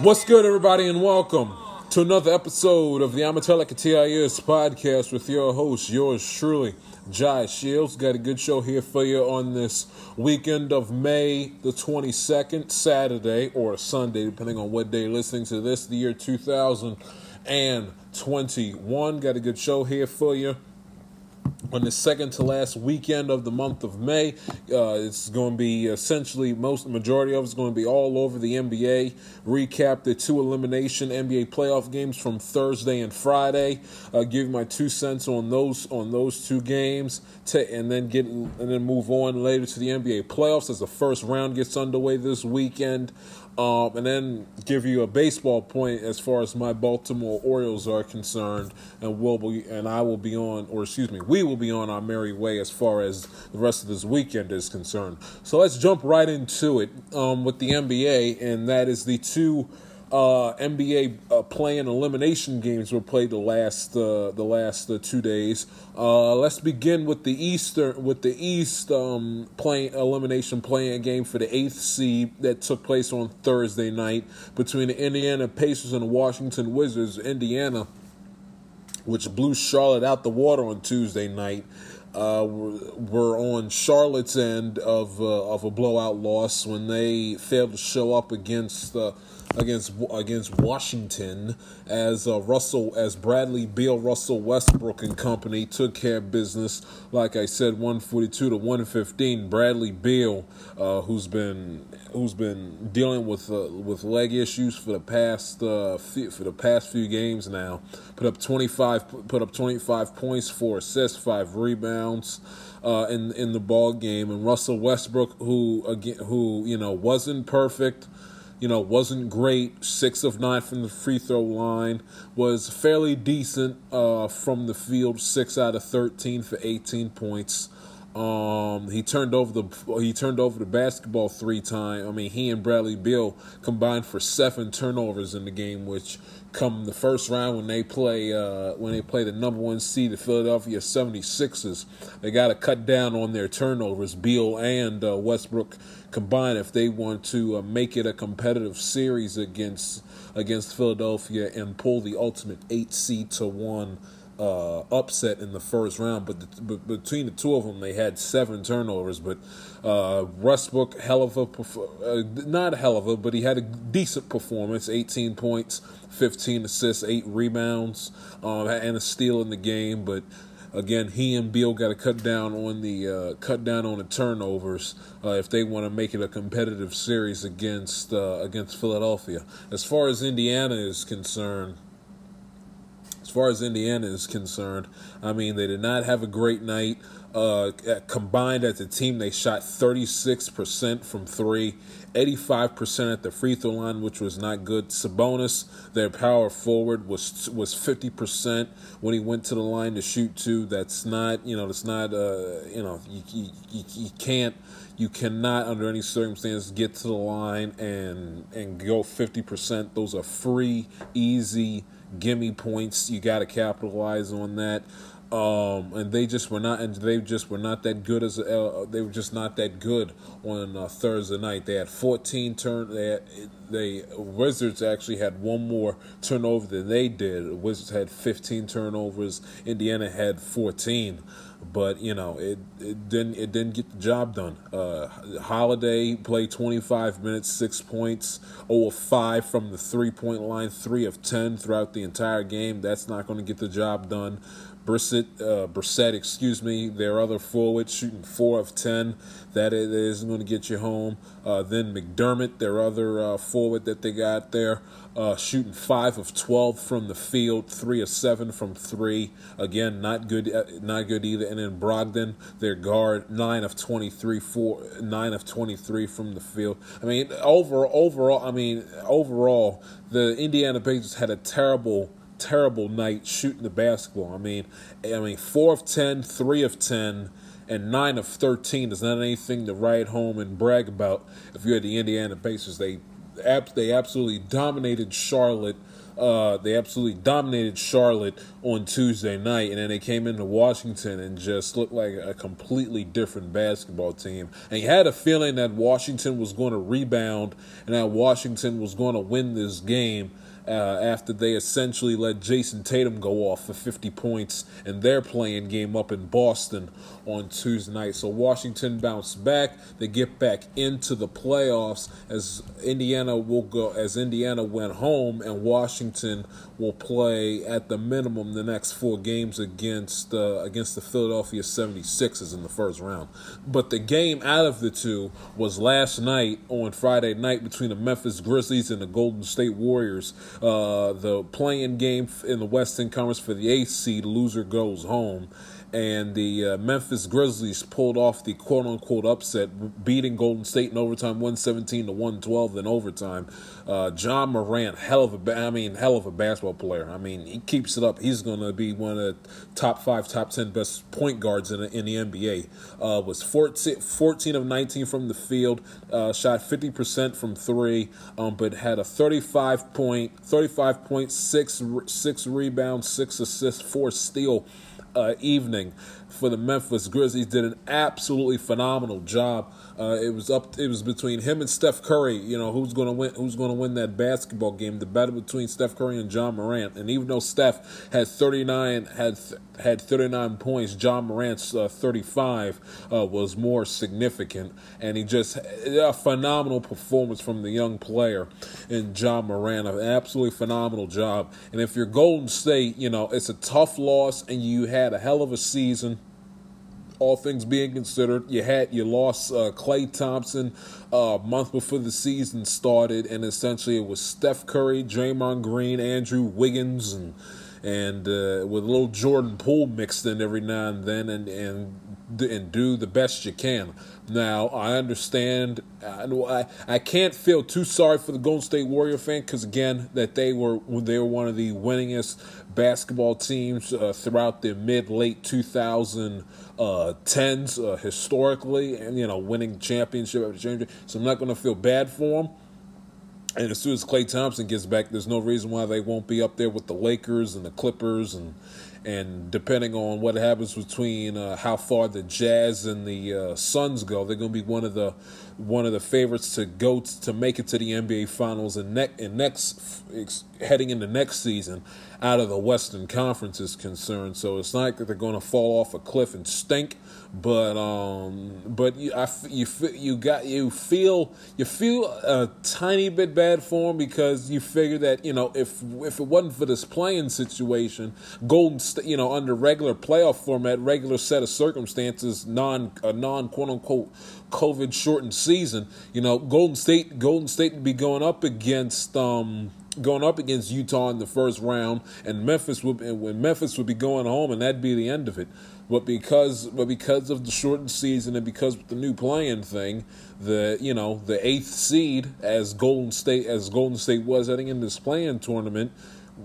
What's good, everybody, and welcome to another episode of the Amatelica TIS podcast with your host, yours truly, Jai Shields. Got a good show here for you on this weekend of May the 22nd, Saturday or Sunday, depending on what day you're listening to this, the year 2021. Got a good show here for you on the second to last weekend of the month of May. Uh, it's going to be essentially most majority of it's going to be all over the NBA. Recap the two elimination NBA playoff games from Thursday and Friday. Uh, give my two cents on those on those two games, to, and then get and then move on later to the NBA playoffs as the first round gets underway this weekend. Um, and then give you a baseball point as far as my Baltimore Orioles are concerned, and will be and I will be on, or excuse me, we will be on our merry way as far as the rest of this weekend is concerned. So let's jump right into it um, with the NBA, and that is the two uh, NBA uh, playing elimination games were played the last uh, the last uh, two days. Uh, let's begin with the Eastern with the East um, playing elimination playing game for the eighth seed that took place on Thursday night between the Indiana Pacers and the Washington Wizards. Indiana, which blew Charlotte out the water on Tuesday night. Uh, were, on Charlotte's end of uh, of a blowout loss when they failed to show up against uh, against against Washington as uh, Russell as Bradley Beal, Russell Westbrook and company took care of business. Like I said, one forty two to one fifteen. Bradley Beal, who's been who's been dealing with uh, with leg issues for the past uh, few, for the past few games now, put up twenty five put up twenty five points, four assists, five rebounds. Uh, in in the ball game, and Russell Westbrook, who again, who you know wasn't perfect, you know, wasn't great. Six of nine from the free throw line was fairly decent uh, from the field. Six out of thirteen for eighteen points. Um, he turned over the he turned over the basketball three times. I mean, he and Bradley Beal combined for seven turnovers in the game, which come the first round when they play uh, when they play the number one seed, the Philadelphia 76ers. They got to cut down on their turnovers. Beal and uh, Westbrook combined if they want to uh, make it a competitive series against against Philadelphia and pull the ultimate eight seed to one uh, upset in the first round, but, the, but, between the two of them, they had seven turnovers. But uh, Westbrook, hell of a, uh, not hell of a, but he had a decent performance 18 points, 15 assists, 8 rebounds, um, and a steal in the game. But again, he and Beal got to cut down on the uh, cut down on the turnovers uh, if they want to make it a competitive series against uh, against Philadelphia. As far as Indiana is concerned, as far as Indiana is concerned, I mean, they did not have a great night. Uh, combined as a team, they shot 36% from three, 85% at the free throw line, which was not good. Sabonis, their power forward, was was 50% when he went to the line to shoot two. That's not, you know, that's not, uh, you know, you, you, you, can't, you cannot under any circumstance get to the line and and go 50%. Those are free, easy gimme points. You got to capitalize on that. Um, and they just were not, and they just were not that good as uh, they were just not that good on uh, Thursday night. They had 14 turn. They had, they Wizards actually had one more turnover than they did. Wizards had 15 turnovers. Indiana had 14 but you know it, it didn't it didn't get the job done. Uh, Holiday played 25 minutes, six points, 0 of five from the three point line, three of 10 throughout the entire game. That's not going to get the job done. Brissett, uh, Brissett, excuse me, their other forward shooting four of ten. That isn't going to get you home. Uh, then McDermott, their other uh, forward that they got there, uh, shooting five of twelve from the field, three of seven from three. Again, not good, uh, not good either. And then Brogdon, their guard, nine of twenty-three, four, nine of twenty-three from the field. I mean, over overall, I mean, overall, the Indiana Pacers had a terrible terrible night shooting the basketball. I mean, I mean, four of 10, three of ten, and nine of thirteen is not anything to write home and brag about. If you're the Indiana Pacers, they they absolutely dominated Charlotte. Uh, they absolutely dominated Charlotte on Tuesday night, and then they came into Washington and just looked like a completely different basketball team. And you had a feeling that Washington was going to rebound and that Washington was going to win this game uh, after they essentially let Jayson Tatum go off for 50 points in their playing game up in Boston on Tuesday night. So Washington bounced back. They get back into the playoffs as Indiana will go as Indiana went home and Washington will play at the minimum the next four games against uh, against the Philadelphia 76ers in the first round. But the game out of the two was last night on Friday night between the Memphis Grizzlies and the Golden State Warriors. Uh, the playing game in the Western Conference for the eighth seed, loser goes home and the uh, Memphis Grizzlies pulled off the quote unquote upset, beating Golden State in overtime, one seventeen to one twelve in overtime. Uh, Ja Morant, hell of a, I mean, hell of a basketball player. I mean, he keeps it up. He's going to be one of the top five, top ten best point guards in, in the NBA. Uh, was 14, 14, of nineteen from the field, uh, shot fifty percent from three, um, but had a thirty five point, thirty five point six six rebounds, six assists, four steal uh, evening for the Memphis Grizzlies. Did an absolutely phenomenal job. Uh, it was up. It was between him and Steph Curry. You know who's going to win. Who's going to win that basketball game? The battle between Steph Curry and John Morant. And even though Steph had 39 had had 39 points, John Morant's uh, 35 uh, was more significant. And he just a phenomenal performance from the young player in John Morant. An absolutely phenomenal job. And if you're Golden State, you know it's a tough loss, and you had a hell of a season all things being considered. You had you lost uh, Klay Thompson uh, a month before the season started, and essentially it was Steph Curry, Draymond Green, Andrew Wiggins, and and uh, with a little Jordan Poole mixed in every now and then, and and and do the best you can. Now I understand. I I can't feel too sorry for the Golden State Warrior fan because again that they were they were one of the winningest basketball teams uh, throughout the mid late 2010s uh, historically, and you know winning championship after championship. So I'm not going to feel bad for them. And as soon as Klay Thompson gets back, there's no reason why they won't be up there with the Lakers and the Clippers and and depending on what happens between uh, how far the Jazz and the uh, Suns go, they're going to be one of the one of the favorites to go t- to make it to the NBA Finals and, ne- and next heading into next season out of the Western Conference is concerned. So it's not that they're going to fall off a cliff and stink, but um, but you I, you you got you feel you feel a tiny bit bad for him because you figure that you know if if it wasn't for this playing situation, Golden State you know under regular playoff format, regular set of circumstances, non a non quote unquote COVID shortened season, you know Golden State Golden State would be going up against um going up against Utah in the first round, and Memphis would when Memphis would be going home, and that'd be the end of it. But because but because of the shortened season and because of the new playing thing, the you know the eighth seed as Golden State as Golden State was heading in this playing tournament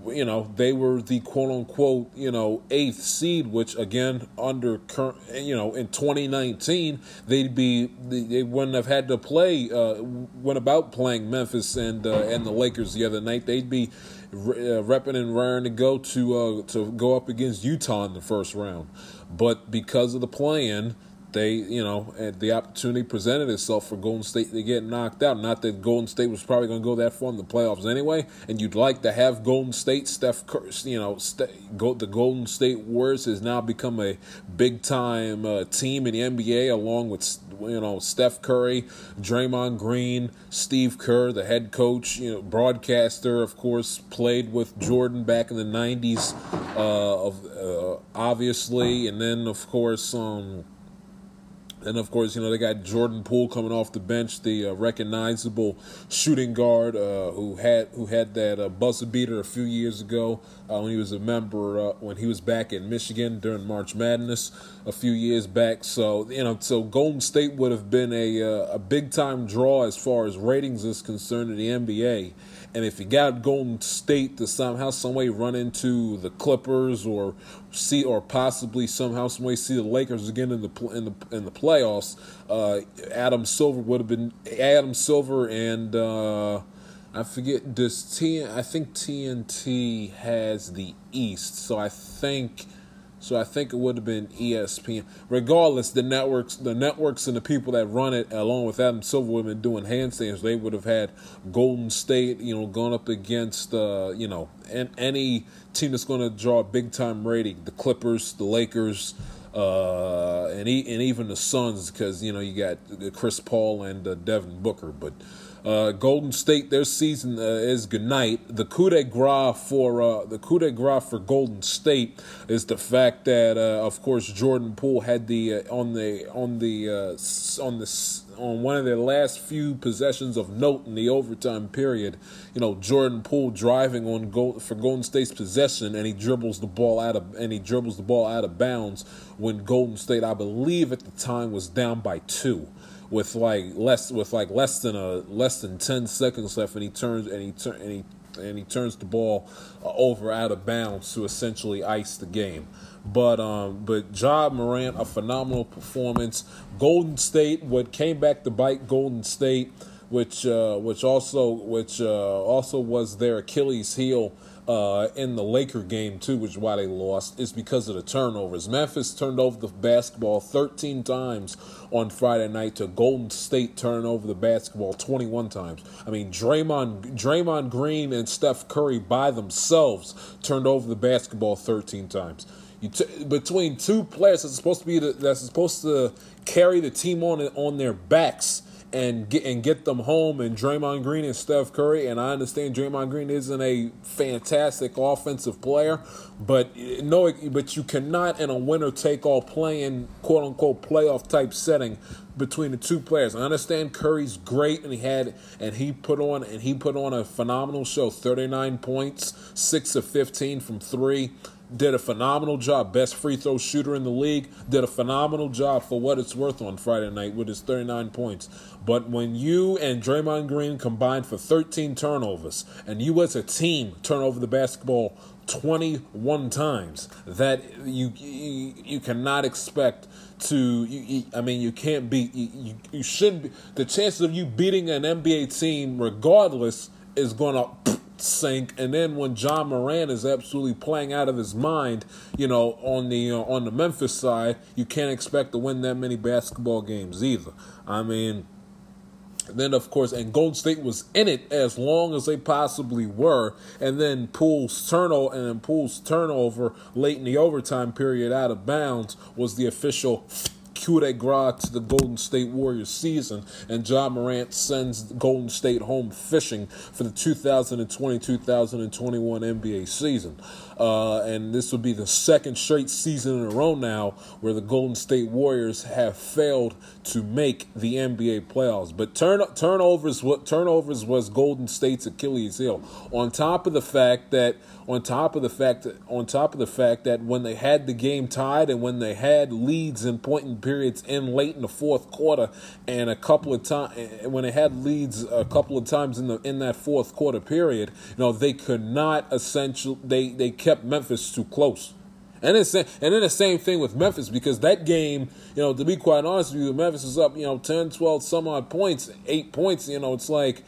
you know they were the quote unquote you know eighth seed which again under current you know in 2019 they'd be they wouldn't have had to play uh went about playing Memphis and uh, and the Lakers the other night. They'd be uh, repping and raring to go to uh to go up against Utah in the first round but because of the plan they, you know, the opportunity presented itself for Golden State to get knocked out. Not that Golden State was probably going to go that far in the playoffs anyway, and you'd like to have Golden State, Steph, Curry, you know, the Golden State Warriors has now become a big time uh, team in the NBA, along with you know Steph Curry, Draymond Green, Steve Kerr, the head coach, you know, broadcaster, of course, played with Jordan back in the '90s, uh, of uh, obviously, and then of course. Um, and of course, you know they got Jordan Poole coming off the bench, the uh, recognizable shooting guard uh, who had who had that uh, buzzer beater a few years ago uh, when he was a member uh, when he was back in Michigan during March Madness a few years back. So you know, so Golden State would have been a uh, a big time draw as far as ratings is concerned in the NBA. And if you got Golden State to somehow, some way run into the Clippers or see or possibly somehow some way see the Lakers again in the in the in the playoffs. Uh, Adam Silver would have been Adam Silver and uh, I forget does T I think TNT has the East, so I think so I think it would have been ESPN. Regardless, the networks, the networks, and the people that run it, along with Adam Silver, would have been doing handstands. They would have had Golden State, you know, going up against, uh, you know, and any team that's going to draw a big time rating. The Clippers, the Lakers, uh, and and even the Suns, because you know you got Chris Paul and uh, Devin Booker, but. Uh, Golden State, their season uh, is good night. The coup de grace for uh, the coup de grace for Golden State is the fact that, uh, of course, Jordan Poole had the uh, on the on the uh, on the on one of their last few possessions of note in the overtime period. You know, Jordan Poole driving on goal for Golden State's possession, and he dribbles the ball out of and he dribbles the ball out of bounds when Golden State, I believe, at the time was down by two with like less with like less than a less than ten seconds left, and he turns and he turn and he and he turns the ball uh, over out of bounds to essentially ice the game. But um, but Ja Morant, a phenomenal performance. Golden State, what came back to bite Golden State, which uh, which also which uh, also was their Achilles heel uh, in the Laker game too, which is why they lost, is because of the turnovers. Memphis turned over the basketball 13 times on Friday night to Golden State turning over the basketball 21 times. I mean, Draymond, Draymond Green and Steph Curry by themselves turned over the basketball 13 times. T- between two players that's supposed to be the, that's supposed to carry the team on on their backs and get and get them home and Draymond Green and Steph Curry. And I understand Draymond Green isn't a fantastic offensive player but no but you cannot in a winner take all playing quote unquote playoff type setting between the two players. I understand Curry's great and he had and he put on and he put on a phenomenal show. 39 points, 6 of 15 from 3 did a phenomenal job. Best free throw shooter in the league. Did a phenomenal job for what it's worth on Friday night with his 39 points. But when you and Draymond Green combined for 13 turnovers, and you as a team turn over the basketball 21 times, that you you, you cannot expect to. You, you, I mean, you can't beat. You, you, you shouldn't. Be, the chances of you beating an NBA team, regardless, is going to sink. And then when John Moran is absolutely playing out of his mind, you know, on the uh, on the Memphis side, you can't expect to win that many basketball games either. I mean. then of course, and Golden State was in it as long as they possibly were, and then Poole's turnover and then Poole's turnover late in the overtime period out of bounds was the official coup de grace to the Golden State Warriors season, and John Morant sends Golden State home fishing for the 2020-2021 NBA season. Uh, and this will be the second straight season in a row now where the Golden State Warriors have failed to make the NBA playoffs. But turn, turnovers, what turnovers was Golden State's Achilles heel. On top of the fact that, on top of the fact that, on top of the fact that when they had the game tied and when they had leads in point and periods in late in the fourth quarter, and a couple of times when they had leads a couple of times in the in that fourth quarter period, you know they could not essentially they they kept Memphis too close. And then, and then the same thing with Memphis because that game, you know, to be quite honest with you, Memphis is up, you know, 10, 12, some odd points, eight points. You know, it's like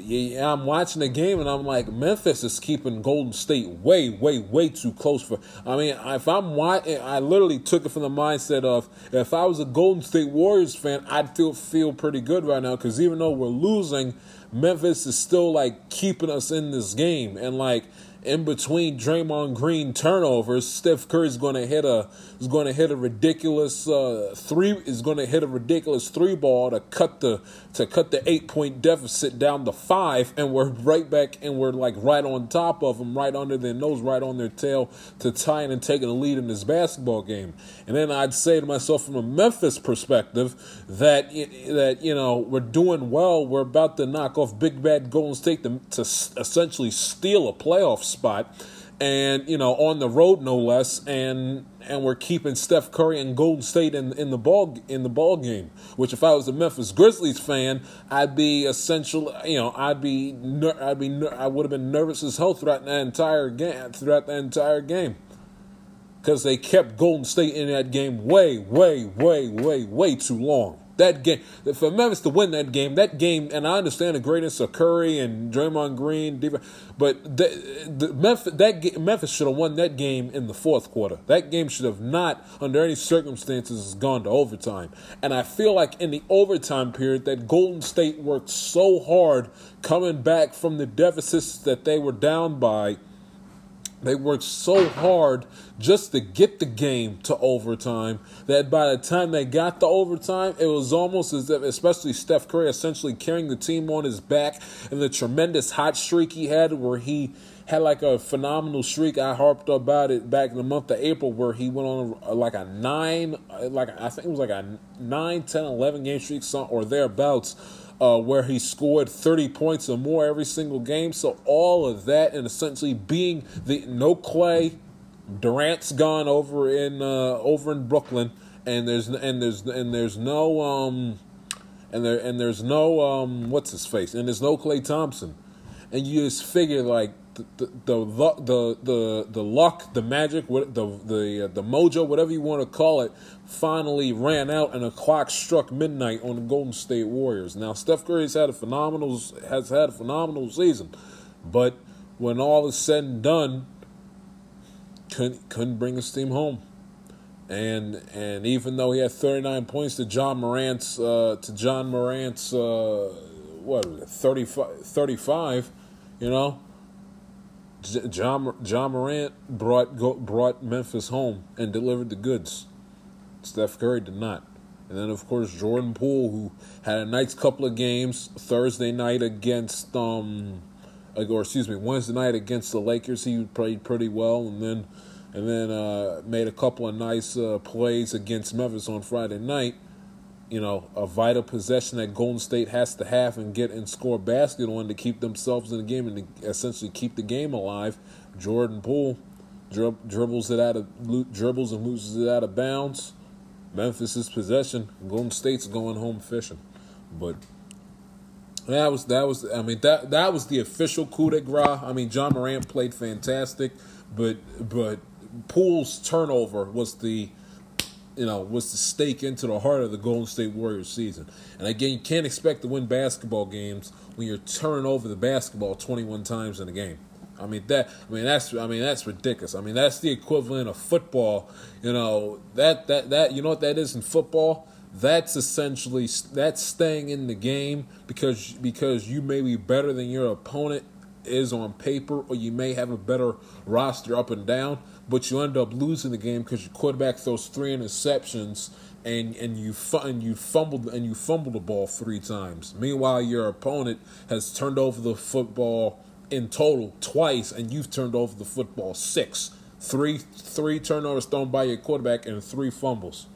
yeah, I'm watching the game and I'm like, Memphis is keeping Golden State way, way, way too close for. I mean, if I'm watching, I literally took it from the mindset of if I was a Golden State Warriors fan, I'd feel feel pretty good right now because even though we're losing, Memphis is still like keeping us in this game and like in between Draymond Green turnovers, Steph Curry is going to hit a is going to hit a ridiculous uh, three is going to hit a ridiculous three ball to cut the to cut the eight point deficit down to five, and we're right back and we're like right on top of them, right under their nose, right on their tail to tying and taking the lead in this basketball game. And then I'd say to myself from a Memphis perspective that that you know we're doing well, we're about to knock off Big Bad Golden State to, to essentially steal a playoff spot and you know on the road no less and and we're keeping Steph Curry and Golden State in in the ball in the ball game which if I was a Memphis Grizzlies fan I'd be essential you know I'd be I'd be I would have been nervous as hell throughout the entire game throughout the entire game because they kept Golden State in that game way, way, way, way, way too long. That game for Memphis to win that game, that game, and I understand the greatness of Curry and Draymond Green, but the, the Memphis that Memphis should have won that game in the fourth quarter. That game should have not, under any circumstances, gone to overtime. And I feel like in the overtime period, that Golden State worked so hard coming back from the deficits that they were down by they worked so hard just to get the game to overtime that by the time they got to overtime, it was almost as if, especially Steph Curry, essentially carrying the team on his back and the tremendous hot streak he had where he had like a phenomenal streak. I harped about it back in the month of April where he went on like a nine, like I think it was like a 9, 10, 11 game streak or thereabouts uh, where he scored 30 points or more every single game. So all of that and essentially being the no Klay, Durant's gone over in uh, over in Brooklyn, and there's and there's and there's no um and there and there's no um what's his face? And there's no Klay Thompson, and you just figure like the the the the the luck, the magic, the the uh, the mojo, whatever you want to call it, finally ran out, and the clock struck midnight on the Golden State Warriors. Now Steph Curry's had a phenomenal has had a phenomenal season, but when all is said and done, couldn't couldn't bring his team home. And and even though he had 39 points to John Morant's uh, to Ja Morant's uh, what 35, 35 you know John Ja Morant brought brought Memphis home and delivered the goods. Steph Curry did not. And then of course Jordan Poole, who had a nice couple of games Thursday night against um, or excuse me Wednesday night against the Lakers, he played pretty well, and then and then uh, made a couple of nice uh, plays against Memphis on Friday night you know, a vital possession that Golden State has to have and get and score a basket on to keep themselves in the game and essentially keep the game alive. Jordan Poole dribbles it out of dribbles and loses it out of bounds. Memphis's possession. Golden State's going home fishing, but that was that was I mean that that was the official coup de grace. I mean John Morant played fantastic, but but Poole's turnover was the you know, was to stake into the heart of the Golden State Warriors season. And again, you can't expect to win basketball games when you're turning over the basketball 21 times in a game. I mean that. I mean that's. I mean that's ridiculous. I mean that's the equivalent of football. You know that that that. You know what that is in football. That's essentially that's staying in the game because because you may be better than your opponent is on paper, or you may have a better roster up and down but you end up losing the game because your quarterback throws three interceptions and and you and you fumbled and you fumbled the ball three times. Meanwhile, your opponent has turned over the football in total twice, and you've turned over the football six. Three three turnovers thrown by your quarterback and three fumbles.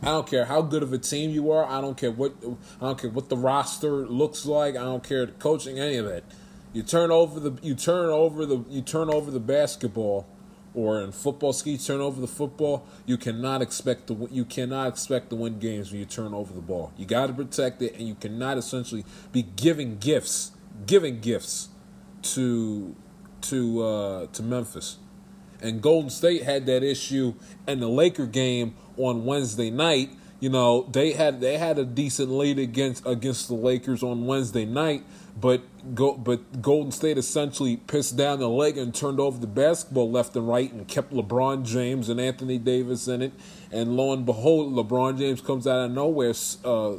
I don't care how good of a team you are. I don't care what I don't care what the roster looks like. I don't care the coaching, any of that. You turn over the you turn over the you turn over the basketball or in football ski turn over the football, you cannot expect to you cannot expect to win games when you turn over the ball. You got to protect it, and you cannot essentially be giving gifts, giving gifts to to uh, to Memphis. And Golden State had that issue in the Laker game on Wednesday night. You know they had they had a decent lead against against the Lakers on Wednesday night, but go, but Golden State essentially pissed down the leg and turned over the basketball left and right and kept LeBron James and Anthony Davis in it. And lo and behold, LeBron James comes out of nowhere, uh,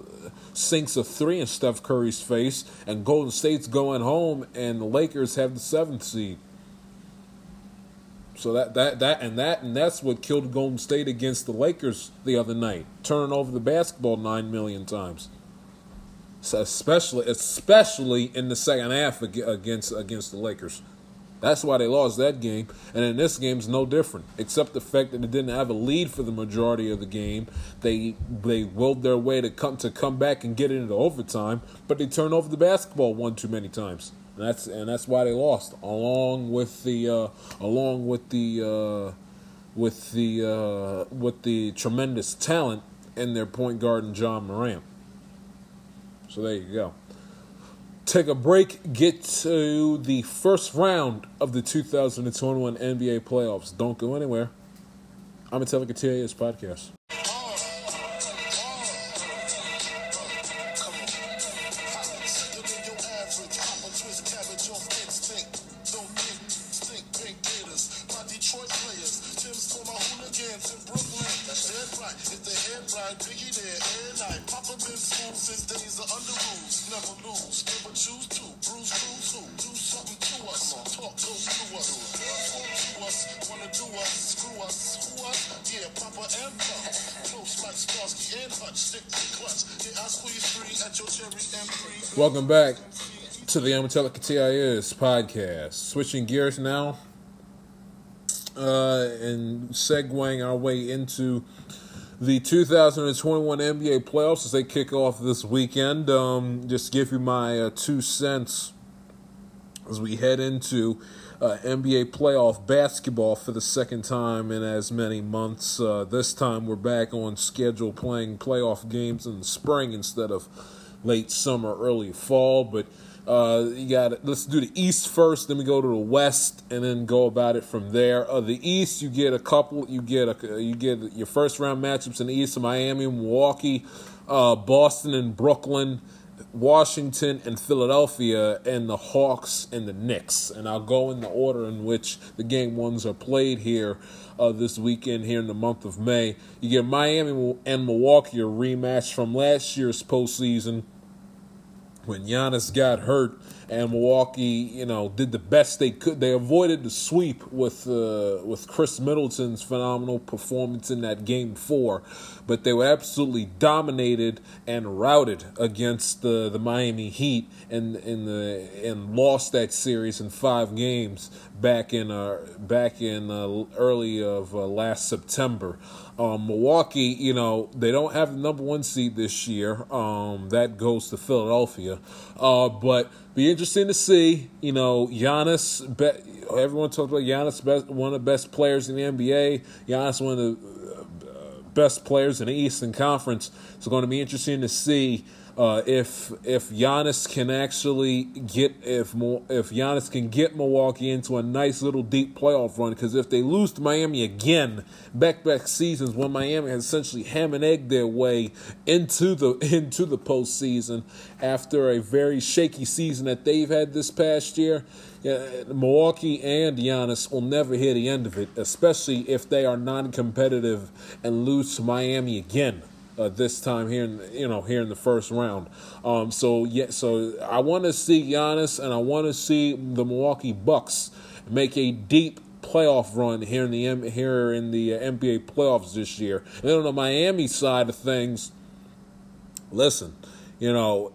sinks a three in Steph Curry's face, and Golden State's going home, and the Lakers have the seventh seed. So that that that and that and that's what killed Golden State against the Lakers the other night, turning over the basketball nine million times especially especially in the second half against against the Lakers. That's why they lost that game, and in this game is no different, except the fact that they didn't have a lead for the majority of the game. They they willed their way to come to come back and get into overtime, but they turned over the basketball one too many times. And that's and that's why they lost, along with the uh, along with the uh, with the uh, with the tremendous talent in their point guard and John Morant. So there you go. Take a break, get to the first round of the 2021 NBA playoffs. Don't go anywhere. I'm a Telecatelia's podcast. Welcome back to the Amatelica TIS podcast. Switching gears now uh, and segueing our way into the 2021 NBA playoffs as they kick off this weekend. Um, just give you my uh, two cents as we head into uh, NBA playoff basketball for the second time in as many months. Uh, this time we're back on schedule playing playoff games in the spring instead of late summer, early fall. But uh, you got let's do the East first, then we go to the West, and then go about it from there. Uh, the East, you get a couple. You get a you get your first round matchups in the East: Miami, Milwaukee, uh, Boston, and Brooklyn. Washington and Philadelphia, and the Hawks and the Knicks. And I'll go in the order in which the game ones are played here uh, this weekend, here in the month of May. You get Miami and Milwaukee, a rematch from last year's postseason when Giannis got hurt and Milwaukee, you know, did the best they could. They avoided the sweep with uh, with Khris Middleton's phenomenal performance in that game four, but they were absolutely dominated and routed against the the Miami Heat and in the and lost that series in five games back in uh, back in uh, early of uh, last September. Um, Milwaukee, you know, they don't have the number one seed this year. Um, that goes to Philadelphia. Uh, but be interesting to see. You know, Giannis. Be, everyone talks about Giannis, best, one of the best players in the NBA. Giannis, one of the uh, best players in the Eastern Conference. It's going to be interesting to see uh, if if Giannis can actually get if more if Giannis can get Milwaukee into a nice little deep playoff run because if they lose to Miami again back back seasons when Miami has essentially ham and egg their way into the into the postseason after a very shaky season that they've had this past year. Yeah, Milwaukee and Giannis will never hear the end of it, especially if they are non-competitive and lose to Miami again uh, this time here in you know here in the first round. Um, so yeah, so I want to see Giannis and I want to see the Milwaukee Bucks make a deep playoff run here in the M- here in the uh, NBA playoffs this year. And then on the Miami side of things, listen, you know.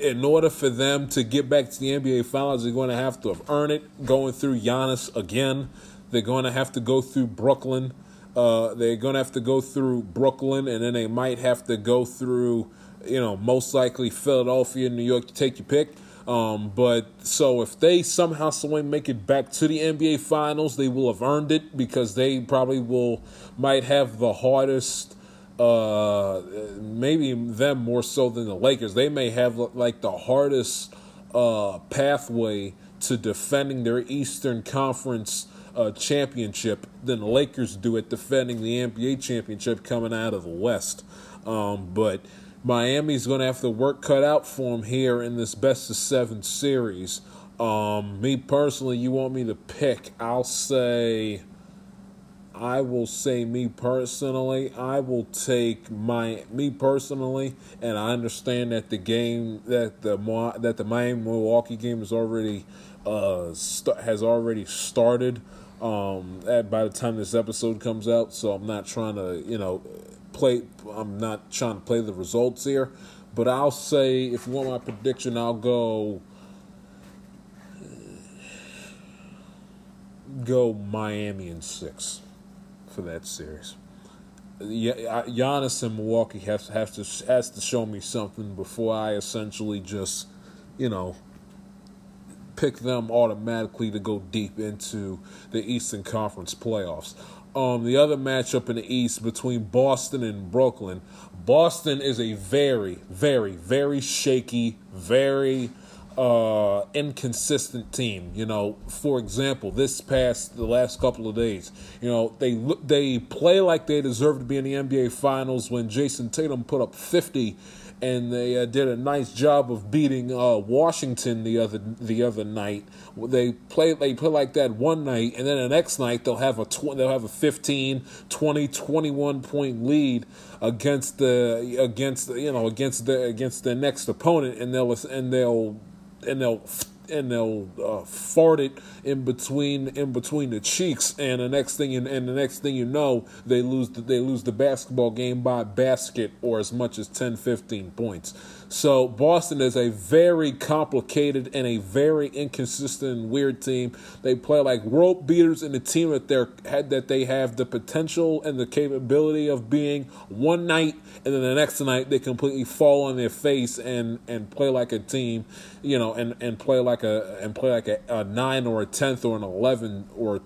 In order for them to get back to the NBA Finals, they're going to have to have earned it. Going through Giannis again, they're going to have to go through Brooklyn. Uh, they're going to have to go through Brooklyn, and then they might have to go through, you know, most likely Philadelphia, and New York to take your pick. Um, but so if they somehow, some make it back to the NBA Finals, they will have earned it because they probably will might have the hardest. Uh, maybe them more so than the Lakers. They may have like the hardest uh, pathway to defending their Eastern Conference championship than the Lakers do at defending the NBA championship coming out of the West. Um, but Miami's going to have the work cut out for them here in this best of seven series. Um, me personally, you want me to pick? I'll say. I will say me personally, I will take my me personally, and I understand that the game that the that the Miami Milwaukee game is already uh st- has already started um, at, by the time this episode comes out. So I'm not trying to, you know, play. I'm not trying to play the results here, but I'll say if you want my prediction, I'll go. Go Miami in six for that series. Yeah, Giannis and Milwaukee has has to has to show me something before I essentially just, you know, pick them automatically to go deep into the Eastern Conference playoffs. Um, the other matchup in the East between Boston and Brooklyn. Boston is a very, very, very shaky, very uh, inconsistent team. You know, for example, this past the last couple of days, you know, they they play like they deserve to be in the NBA Finals when Jayson Tatum put up fifty and they uh, did a nice job of beating uh, Washington the other the other night. They play they play like that one night, and then the next night they'll have a tw- they'll have a 15, 20, 21 point lead against the against you know against the against the next opponent, and they'll and they'll and they'll and they'll uh, fart it in between in between the cheeks, and the next thing you, and the next thing you know, they lose the, they lose the basketball game by basket or as much as 10, 15 points. So Boston is a very complicated and a very inconsistent weird team. They play like world beaters in the team that they that they have the potential and the capability of being one night and then the next night they completely fall on their face and and play like a team, you know, and and play like a and play like a, a nine or a tenth or an eleven or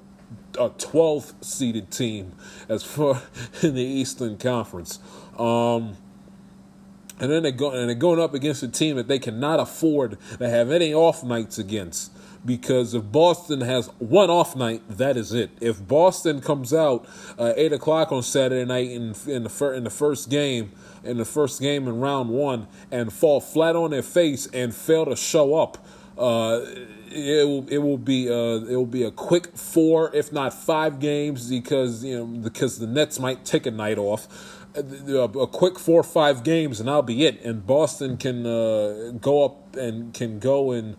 a twelfth seeded team as far in the Eastern Conference. Um, and then they go and they're going up against a team that they cannot afford to have any off nights against. Because if Boston has one off night, that is it. If Boston comes out uh, eight o'clock on Saturday night in in the fir- in the first game, in the first game in round one, and fall flat on their face and fail to show up, uh, it will it will be uh, it will be a quick four, if not five games, because you know because the Nets might take a night off a quick four or five games and I'll be it. And Boston can uh, go up and can go and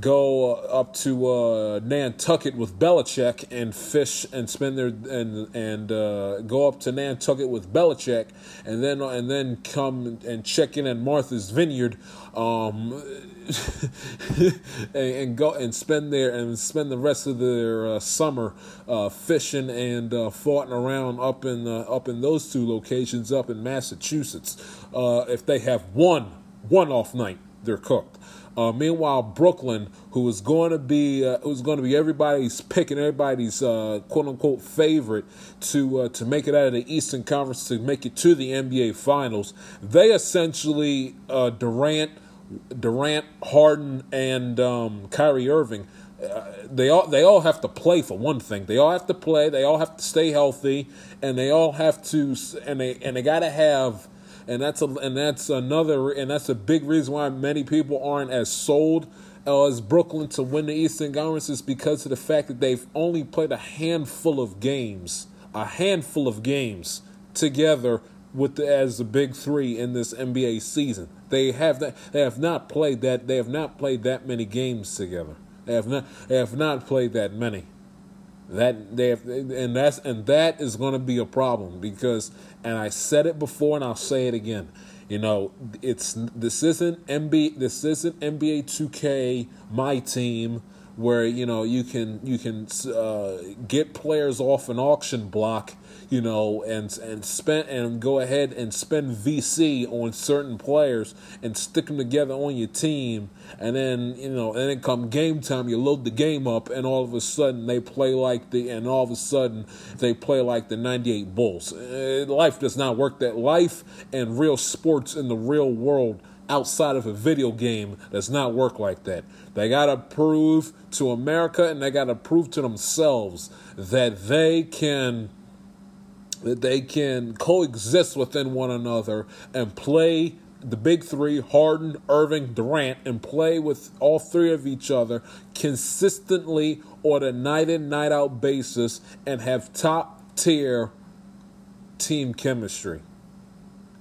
go up to uh, Nantucket with Belichick and fish and spend their and and uh, go up to Nantucket with Belichick and then and then come and check in at Martha's Vineyard. Um, and, and, go and spend there and spend the rest of their uh, summer uh, fishing and uh, farting around up in uh, up in those two locations up in Massachusetts. Uh, if they have one one off night, they're cooked. Uh, meanwhile, Brooklyn, who is going to be uh, who's going to be everybody's pick and everybody's uh, quote unquote favorite to uh, to make it out of the Eastern Conference to make it to the NBA Finals, they essentially uh, Durant, Durant, Harden, and um, Kyrie Irving. Uh, they all they all have to play for one thing. They all have to play. They all have to stay healthy, and they all have to and they and they got to have and that's a and that's another and that's a big reason why many people aren't as sold uh, as Brooklyn to win the Eastern Conference is because of the fact that they've only played a handful of games, a handful of games together with the, as the big three in this NBA season. They have that. They have not played that. They have not played that many games together. They have not. They have not played that many. That they have, and that's and that is going to be a problem because, and I said it before and I'll say it again. You know, it's this isn't NBA. This isn't NBA 2K. My team where you know you can you can uh, get players off an auction block you know, and and spend and go ahead and spend VC on certain players and stick them together on your team, and then you know, and then come game time, you load the game up, and all of a sudden they play like the, and all of a sudden they play like the '98 Bulls. Uh, life does not work that. Life and real sports in the real world outside of a video game does not work like that. They got to prove to America and they got to prove to themselves that they can that they can coexist within one another and play the big three Harden, Irving, Durant and play with all three of each other consistently on a night in, night out basis and have top tier team chemistry.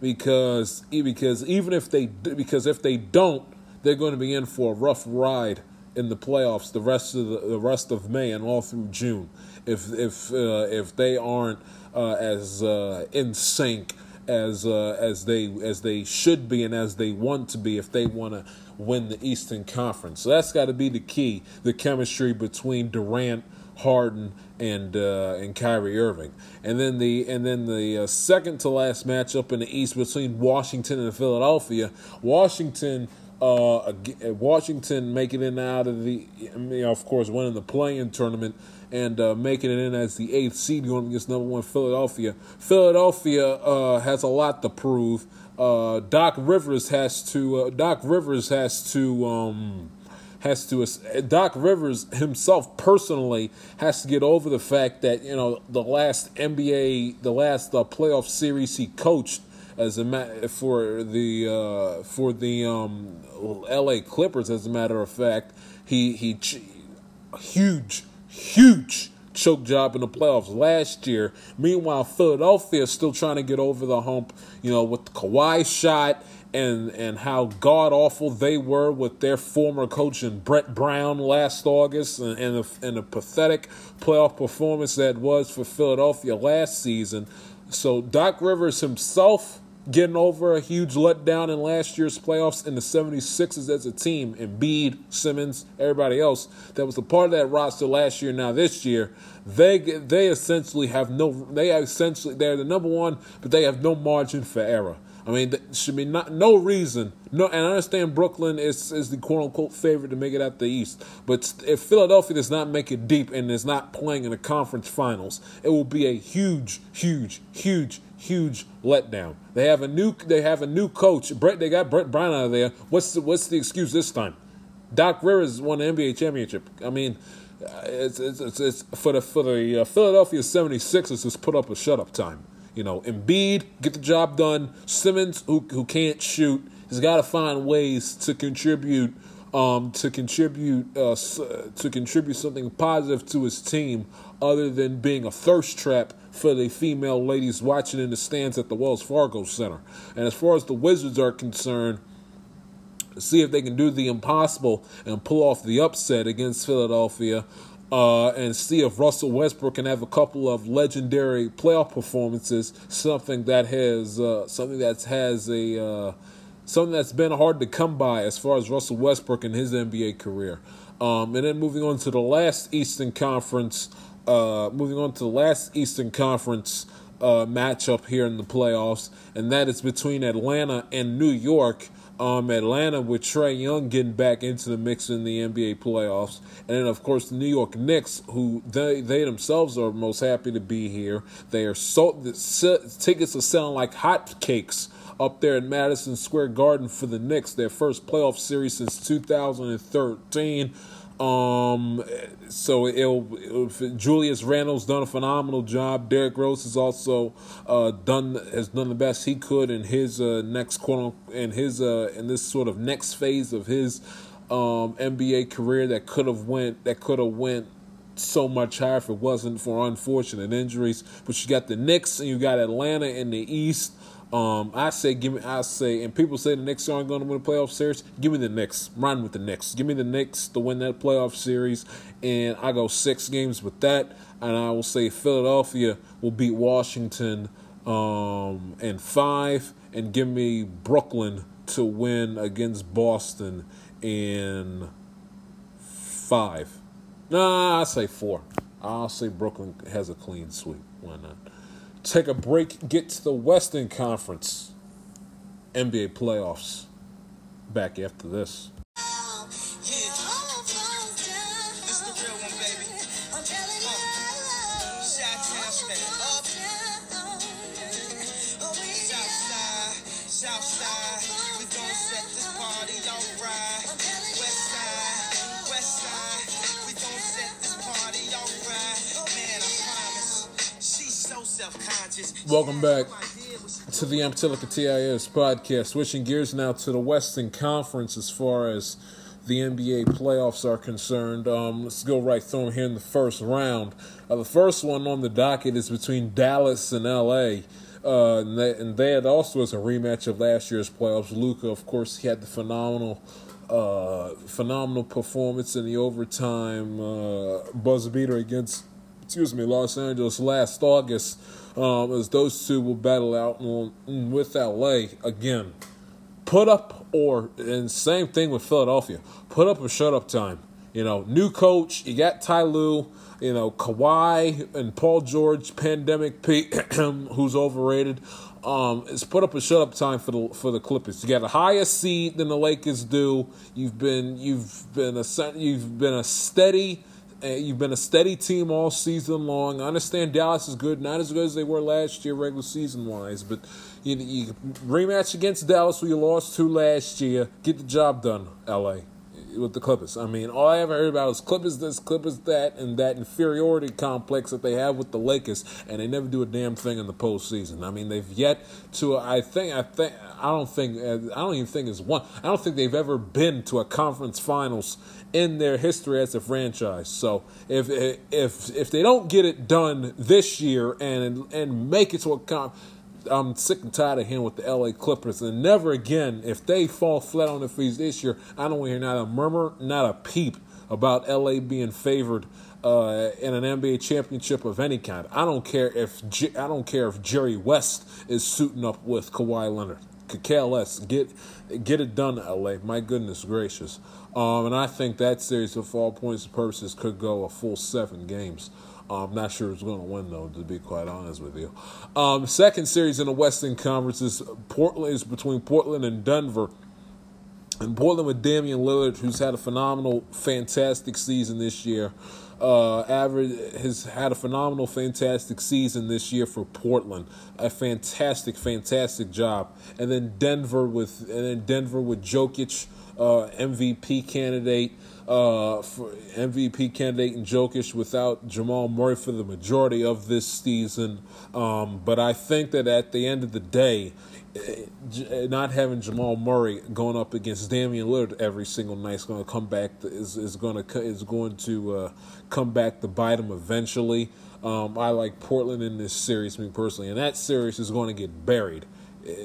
Because because even if they because if they don't, they're going to be in for a rough ride in the playoffs the rest of the, the rest of May and all through June. If if uh, if they aren't uh, as uh, in sync as uh, as they as they should be and as they want to be if they want to win the Eastern Conference. So that's got to be the key: the chemistry between Durant, Harden, and uh, and Kyrie Irving. And then the and then the uh, second to last matchup in the East between Washington and Philadelphia. Washington. Uh, Washington making it out of the, of course, winning the play-in tournament and uh, making it in as the eighth seed going against number one Philadelphia. Philadelphia uh, has a lot to prove. Uh, Doc Rivers has to. Uh, Doc Rivers has to. Um, has to Doc Rivers himself personally has to get over the fact that you know the last NBA, the last uh, playoff series he coached as a ma- for the uh, for the um, L.A. Clippers. As a matter of fact, he he ch- huge huge choke job in the playoffs last year. Meanwhile, Philadelphia is still trying to get over the hump. You know, with the Kawhi shot and and how god awful they were with their former coach and Brett Brown last August and and the, and the pathetic playoff performance that was for Philadelphia last season. So Doc Rivers himself getting over a huge letdown in last year's playoffs in the 76ers as a team, Embiid, Simmons, everybody else that was a part of that roster last year. Now this year, they they essentially have no they essentially they're the number one, but they have no margin for error. I mean, there should be not no reason. No, and I understand Brooklyn is is the quote unquote favorite to make it out the East, but if Philadelphia does not make it deep and is not playing in the conference finals, it will be a huge, huge, huge, huge letdown. They have a new they have a new coach. Brett they got Brett Brown out of there. What's the, what's the excuse this time? Doc Rivers won the NBA championship. I mean, it's it's, it's, it's for the for the uh, Philadelphia 76ers just put up a shut up time. You know, Embiid, get the job done. Simmons, who who can't shoot, has got to find ways to contribute, um, to contribute, uh, to contribute something positive to his team, other than being a thirst trap for the female ladies watching in the stands at the Wells Fargo Center. And as far as the Wizards are concerned, see if they can do the impossible and pull off the upset against Philadelphia uh, and see if Russell Westbrook can have a couple of legendary playoff performances. Something that has uh, something that has a uh, something that's been hard to come by as far as Russell Westbrook in his NBA career. Um, and then moving on to the last Eastern Conference, uh, moving on to the last Eastern Conference uh, matchup here in the playoffs, and that is between Atlanta and New York um, Atlanta with Trae Young getting back into the mix in the NBA playoffs, and then of course the New York Knicks, who they they themselves are most happy to be here. They are so the tickets are selling like hotcakes up there in Madison Square Garden for the Knicks, their first playoff series since 2013. Um, so it'll, it'll, Julius Randle's done a phenomenal job. Derrick Rose has also uh, done has done the best he could in his uh, next quote in his uh, in this sort of next phase of his um, NBA career that could have went that could have went so much higher if it wasn't for unfortunate injuries. But you got the Knicks and you got Atlanta in the East. Um, I say, give me. I say, and people say the Knicks aren't going to win a playoff series. Give me the Knicks. Run with the Knicks. Give me the Knicks to win that playoff series, and I go six games with that. And I will say Philadelphia will beat Washington um, in five, and give me Brooklyn to win against Boston in five. Nah, I say four. I'll say Brooklyn has a clean sweep. Why not? Take a break, get to the Western Conference NBA playoffs. Back after this. Welcome back to the Amtilica TIS podcast. Switching gears now to the Western Conference as far as the NBA playoffs are concerned. Um, let's go right through them here in the first round. Uh, the first one on the docket is between Dallas and LA. Uh, and, that, and that also is a rematch of last year's playoffs. Luka, of course, he had the phenomenal uh, phenomenal performance in the overtime uh, buzzer beater against, excuse me, Los Angeles last August um, as those two will battle out with LA again. Put up or and same thing with Philadelphia. Put up or shut up time. You know, new coach. You got Ty Lue. You know, Kawhi and Paul George, pandemic Pete, who's overrated. Um, it's put up a shut up time for the for the Clippers. You got a higher seed than the Lakers do. You've been you've been a you've been a steady You've been a steady team all season long. I understand Dallas is good, not as good as they were last year, regular season wise, but you, you rematch against Dallas, where you lost to last year. Get the job done, LA. with the Clippers. I mean, all I ever heard about is Clippers this, Clippers that, and that inferiority complex that they have with the Lakers, and they never do a damn thing in the postseason. I mean, they've yet to. I think. I think. I don't think. I don't even think it's one. I don't think they've ever been to a conference finals in their history as a franchise. So if if if they don't get it done this year and and make it to a conference I'm sick and tired of him with the LA Clippers. And never again, if they fall flat on their feet this year, I don't want to hear not a murmur, not a peep about LA being favored uh, in an NBA championship of any kind. I don't care if J- I don't care if Jerry West is suiting up with Kawhi Leonard. Less. Get get it done, LA. My goodness gracious. Um, and I think that series, for all points and purposes, could go a full seven games. I'm not sure who's going to win though, to be quite honest with you. Um, second series in the Western Conference is Portland is between Portland and Denver. And Portland with Damian Lillard, who's had a phenomenal, fantastic season this year. Uh, average has had a phenomenal, fantastic season this year for Portland. A fantastic, fantastic job. And then Denver with and then Denver with Jokic, uh, MVP candidate uh, for MVP candidate in Jokic without Jamal Murray for the majority of this season. Um, but I think that at the end of the day, eh, not having Jamal Murray going up against Damian Lillard every single night is going to come back. Is is going to is going to uh, come back to bite him eventually. Um, I like Portland in this series, me personally, and that series is going to get buried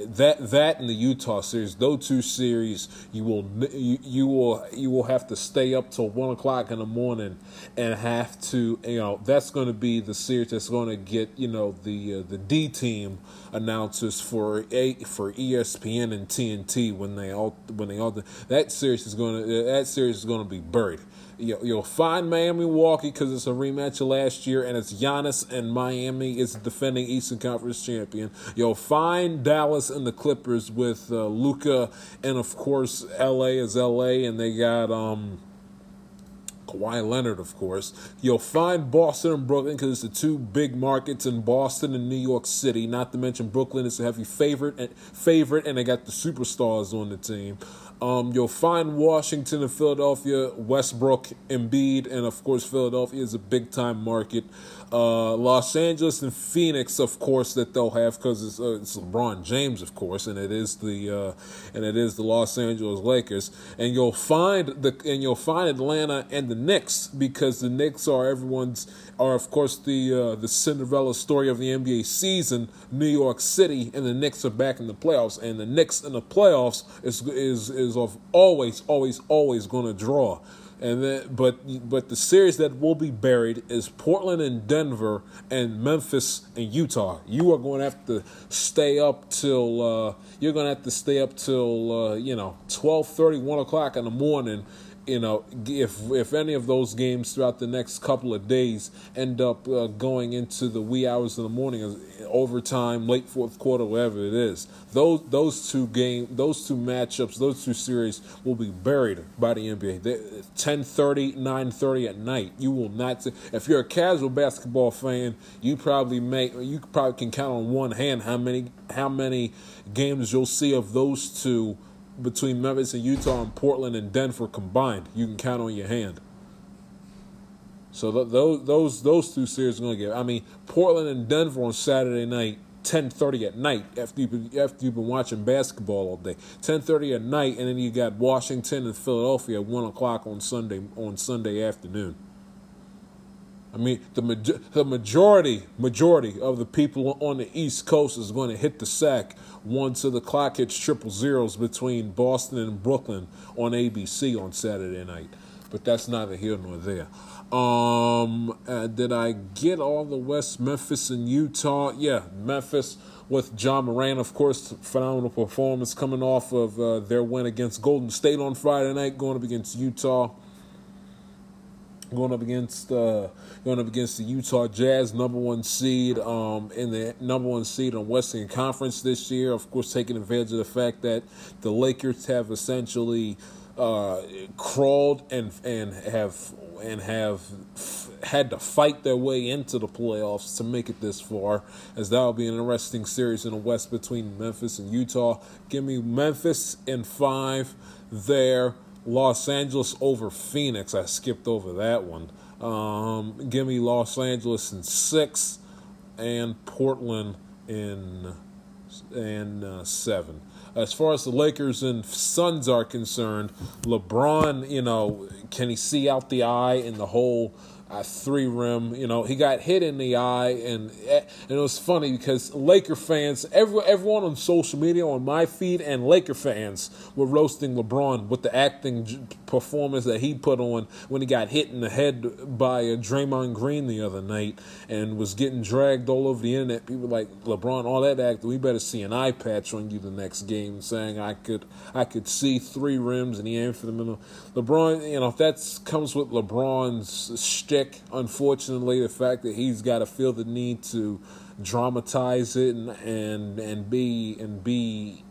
that that and the Utah series, those two series, you will you, you will you will have to stay up till one o'clock in the morning and have to you know that's going to be the series that's going to get you know the uh, the D team announcers for a for ESPN and TNT when they all when they all that series is going to that series is going to be buried You'll find Miami Milwaukee because it's a rematch of last year, and it's Giannis and Miami is defending Eastern Conference champion. You'll find Dallas and the Clippers with uh, Luka, and of course LA is LA, and they got um, Kawhi Leonard, of course. You'll find Boston and Brooklyn because it's the two big markets in Boston and New York City. Not to mention Brooklyn is a heavy favorite, and favorite, and they got the superstars on the team. Um, you'll find Washington and Philadelphia, Westbrook, Embiid, and of course Philadelphia is a big time market. Uh, Los Angeles and Phoenix, of course, that they'll have because it's, uh, it's, LeBron James, of course, and it is the uh, and it is the Los Angeles Lakers. And you'll find the and you'll find Atlanta and the Knicks because the Knicks are everyone's are of course the uh, the Cinderella story of the NBA season. New York City and the Knicks are back in the playoffs, and the Knicks in the playoffs is is is of always always always going to draw. And then, but but the series that will be buried is Portland and Denver and Memphis and Utah. You are going to have to stay up till uh, you're going to have to stay up till uh, you know 12, 30, 1 o'clock in the morning you know, if if any of those games throughout the next couple of days end up uh, going into the wee hours of the morning, overtime, late fourth quarter, whatever it is, those those two game, those two matchups, those two series will be buried by the NBA. 10:30, 9:30 at night. You will not. If you're a casual basketball fan, you probably make you probably can count on one hand how many how many games you'll see of those two between Memphis and Utah and Portland and Denver combined, you can count on your hand. So th- those those those two series are going to get. I mean, Portland and Denver on Saturday night, ten thirty at night after you've been, after you've been watching basketball all day. Ten thirty at night, and then you got Washington and Philadelphia at one o'clock on Sunday on Sunday afternoon. I mean, the the majority majority of the people on the East Coast is going to hit the sack once the clock hits triple zeros between Boston and Brooklyn on ABC on Saturday night. But that's neither here nor there. Um, uh, did I get all the West Memphis and Utah? Yeah, Memphis with Ja Morant, of course, phenomenal performance coming off of uh, their win against Golden State on Friday night, going up against Utah going up against uh, going up against the Utah Jazz, number one seed um, in the number one seed on Western Conference this year. Of course, taking advantage of the fact that the Lakers have essentially uh, crawled and and have and have had to fight their way into the playoffs to make it this far, as that'll be an interesting series in the West between Memphis and Utah. Give me Memphis in five there Los Angeles over Phoenix. I skipped over that one. Um, give me Los Angeles in six, and Portland in in uh, seven. As far as the Lakers and Suns are concerned, LeBron, you know, can he see out the eye in the whole uh, three rim? You know, he got hit in the eye, and and it was funny because Laker fans, every, everyone on social media, on my feed, and Laker fans were roasting LeBron with the acting performance that he put on when he got hit in the head by uh, Draymond Green the other night and was getting dragged all over the internet. People like LeBron, all that acting. We better see an eye patch on you the next game, saying I could I could see three rims and he aimed for the middle. LeBron, you know, if that comes with LeBron's shtick, unfortunately, the fact that he's got to feel the need to dramatize it and and and be and be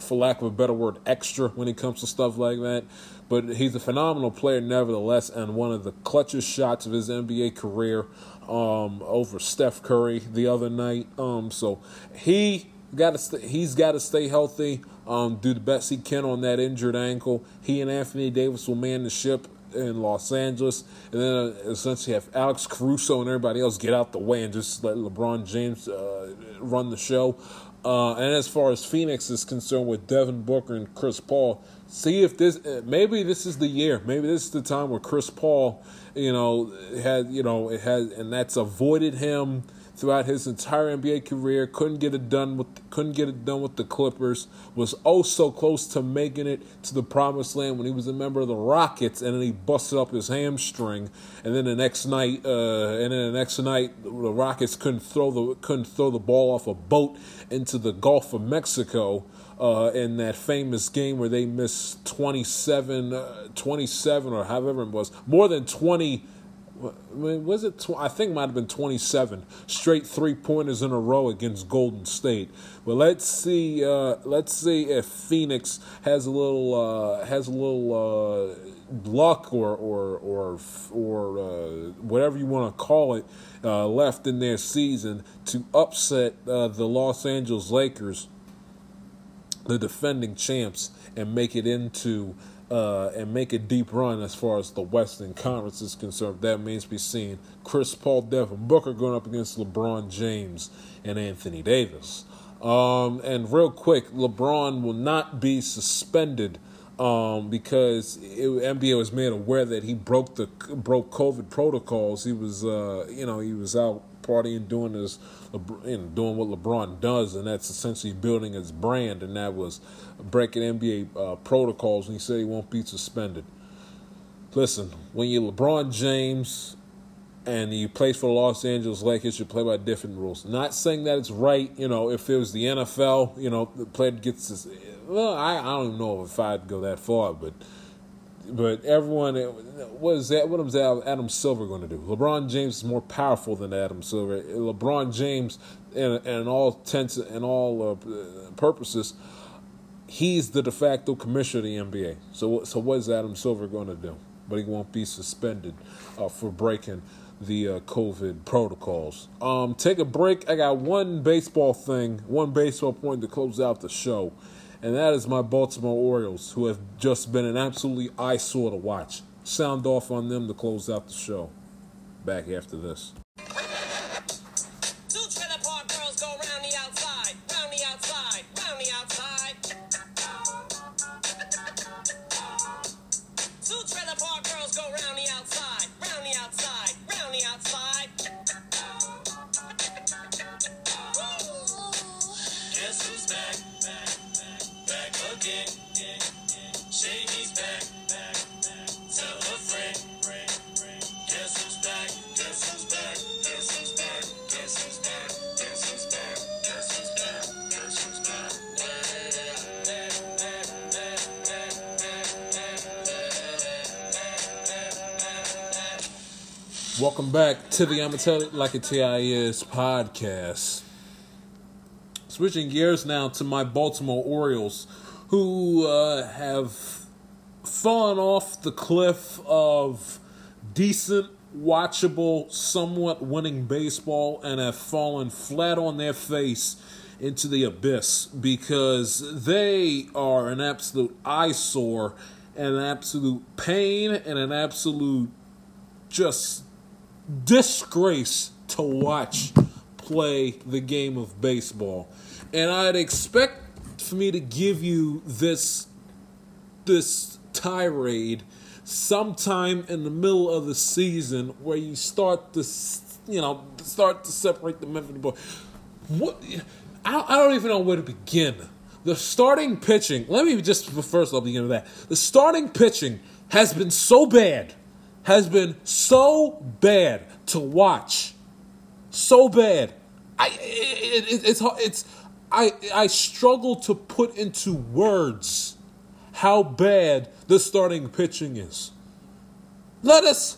for lack of a better word, extra when it comes to stuff like that. But he's a phenomenal player, nevertheless, and one of the clutchest shots of his NBA career um, over Steph Curry the other night. Um, so he got to st- he's got to stay healthy, um, do the best he can on that injured ankle. He and Anthony Davis will man the ship in Los Angeles, and then uh, essentially have Alex Caruso and everybody else get out the way and just let LeBron James uh, run the show. Uh, and as far as Phoenix is concerned, with Devin Booker and Chris Paul, see if this uh, maybe this is the year, maybe this is the time where Chris Paul, you know, had you know it has, and that's avoided him throughout his entire NBA career. Couldn't get it done with couldn't get it done with the Clippers. Was oh so close to making it to the promised land when he was a member of the Rockets, and then he busted up his hamstring. And then the next night, uh, and then the next night, the Rockets couldn't throw the couldn't throw the ball off a boat into the Gulf of Mexico. Uh, in that famous game where they missed 27, uh, 27 or however it was, more than 20 I was it? Tw- I think it might have been 27 straight three pointers in a row against Golden State. But let's see. Uh, let's see if Phoenix has a little uh, has a little uh, luck or or or or uh, whatever you want to call it uh, left in their season to upset uh, the Los Angeles Lakers, the defending champs, and make it into uh, and make a deep run as far as the Western Conference is concerned. That means be seen Chris Paul, Devin Booker going up against LeBron James and Anthony Davis. Um, and real quick, LeBron will not be suspended um, because it, NBA was made aware that he broke the broke COVID protocols. He was, uh, you know, he was out partying, doing his, you know, doing what LeBron does, and that's essentially building his brand, and that was breaking NBA uh, protocols. And he said he won't be suspended. Listen, when you're LeBron James and you play for the Los Angeles Lakers, you play by different rules. Not saying that it's right, you know, if it was the NFL, you know, the player gets this. Well, I, I don't even know if I'd go that far, but but everyone, what is that? What is Adam Silver going to do? LeBron James is more powerful than Adam Silver. LeBron James, in, in all tense and all uh, purposes, he's the de facto commissioner of the NBA. So, so what is Adam Silver going to do? But he won't be suspended uh, for breaking the uh, COVID protocols. Um, take a break. I got one baseball thing, one baseball point to close out the show, and that is my Baltimore Orioles, who have just been an absolutely eyesore to watch. Sound off on them to close out the show. Back after this. Welcome back to the I'ma Tell It Like a TIS podcast. Switching gears now to my Baltimore Orioles, who uh, have fallen off the cliff of decent, watchable, somewhat winning baseball and have fallen flat on their face into the abyss because they are an absolute eyesore an absolute pain and an absolute just disgrace to watch play the game of baseball. And I'd expect for me to give you this this tirade sometime in the middle of the season where you start to you know start to separate the men from the boy. What I, I don't even know where to begin. The starting pitching. Let me just first I'll begin with that. The starting pitching has been so bad, has been so bad to watch, so bad. I it, it, it's it's I I struggle to put into words how bad the starting pitching is. Let us,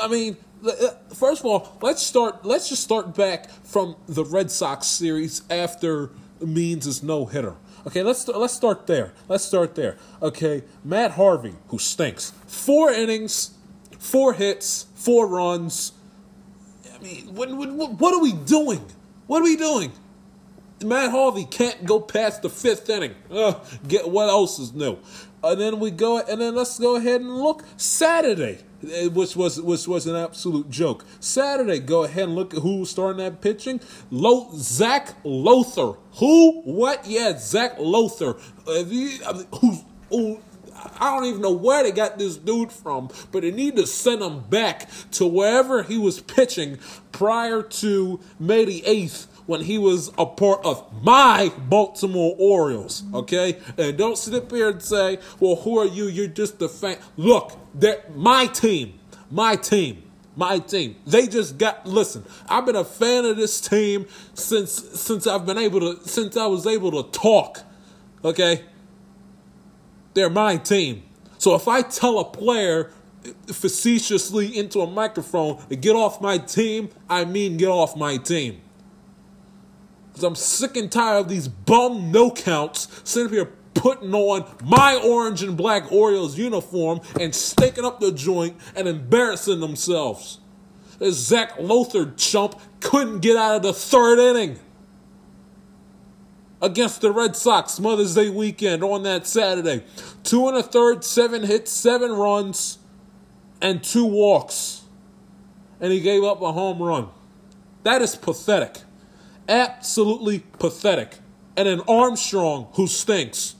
I mean, uh, first of all, let's start. Let's just start back from the Red Sox series after Means' is no hitter. Okay, let's let's start there. Let's start there. Okay, Matt Harvey, who stinks, four innings, four hits, four runs. I mean, what, what, what are we doing? What are we doing? Matt Harvey can't go past the fifth inning. Ugh, get what else is new? And then we go, and then let's go ahead and look Saturday, eh, which was which was an absolute joke. Saturday, go ahead and look at who was starting that pitching. Lo- Zac Lowther. Who? What? Yeah, Zac Lowther. Mean, who's who? I don't even know where they got this dude from, but they need to send him back to wherever he was pitching prior to May the 8th when he was a part of my Baltimore Orioles, okay? And don't sit up here and say, well, who are you? You're just a fan. Look, they're my team. My team. My team. They just got listen, I've been a fan of this team since since I've been able to since I was able to talk. Okay? They're my team. So if I tell a player facetiously into a microphone to get off my team, I mean get off my team. Because I'm sick and tired of these bum no counts sitting here putting on my orange and black Orioles uniform and staking up the joint and embarrassing themselves. This Zac Lowther chump couldn't get out of the third inning against the Red Sox Mother's Day weekend on that Saturday. Two and a third, seven hits, seven runs, and two walks. And he gave up a home run. That is pathetic. Absolutely pathetic. And an Armstrong who stinks.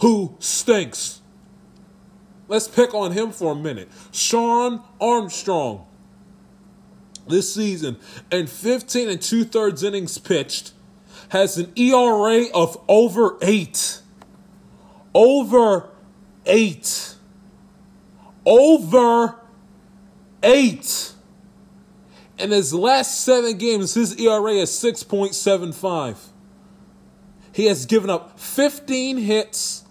Who stinks. Let's pick on him for a minute. Shawn Armstrong, this season, in 15 and two thirds innings pitched, has an ERA of over eight. Over eight. Over eight. In his last seven games, his ERA is 6.75. He has given up 15 hits,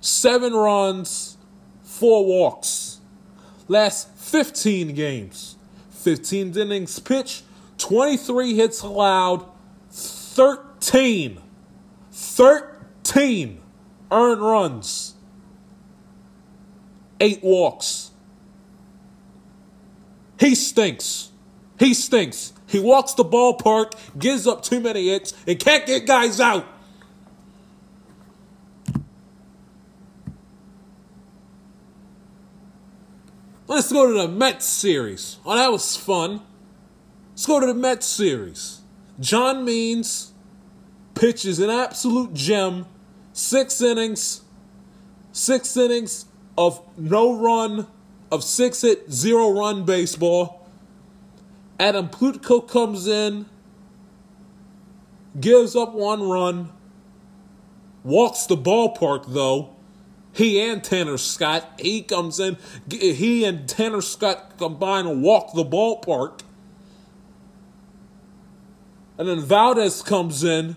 seven runs, four walks. Last 15 games, 15 innings pitched, 23 hits allowed, 13, 13 13 earned runs, eight walks. He stinks. He stinks. He walks the ballpark, gives up too many hits, and can't get guys out. Let's go to the Mets series. Oh, that was fun. Let's go to the Mets series. John Means pitches an absolute gem. Six innings. Six innings of no run, of six hit, zero run baseball. Adam Plutko comes in, gives up one run, walks the ballpark though. He and Tanner Scott, he comes in, he and Tanner Scott combine and walk the ballpark. And then Valdez comes in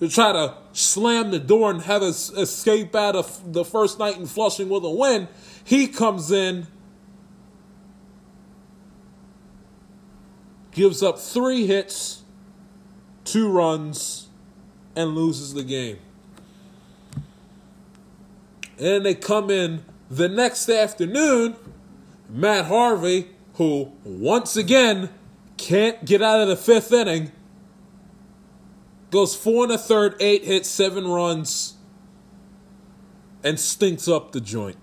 to try to slam the door and have us escape out of the first night in Flushing with a win. He comes in, gives up three hits, two runs, and loses the game. And they come in the next afternoon. Matt Harvey, who once again can't get out of the fifth inning, goes four and a third, eight hits, seven runs, and stinks up the joint.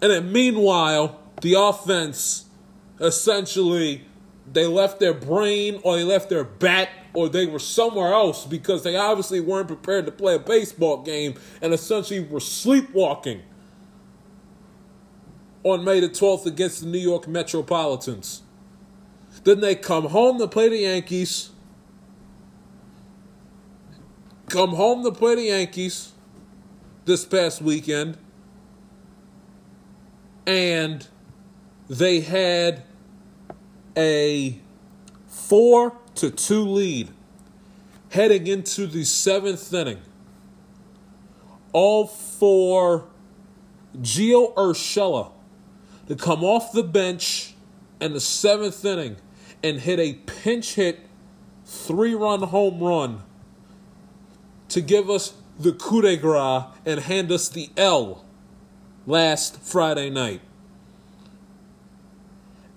And then meanwhile, the offense essentially they left their brain or they left their bat or they were somewhere else because they obviously weren't prepared to play a baseball game and essentially were sleepwalking on May the 12th against the New York Metropolitans. Then they come home to play the Yankees. Come home to play the Yankees this past weekend. And they had a four to two lead heading into the seventh inning. All for Gio Urshela to come off the bench in the seventh inning and hit a pinch hit three run home run to give us the coup de grace and hand us the L last Friday night.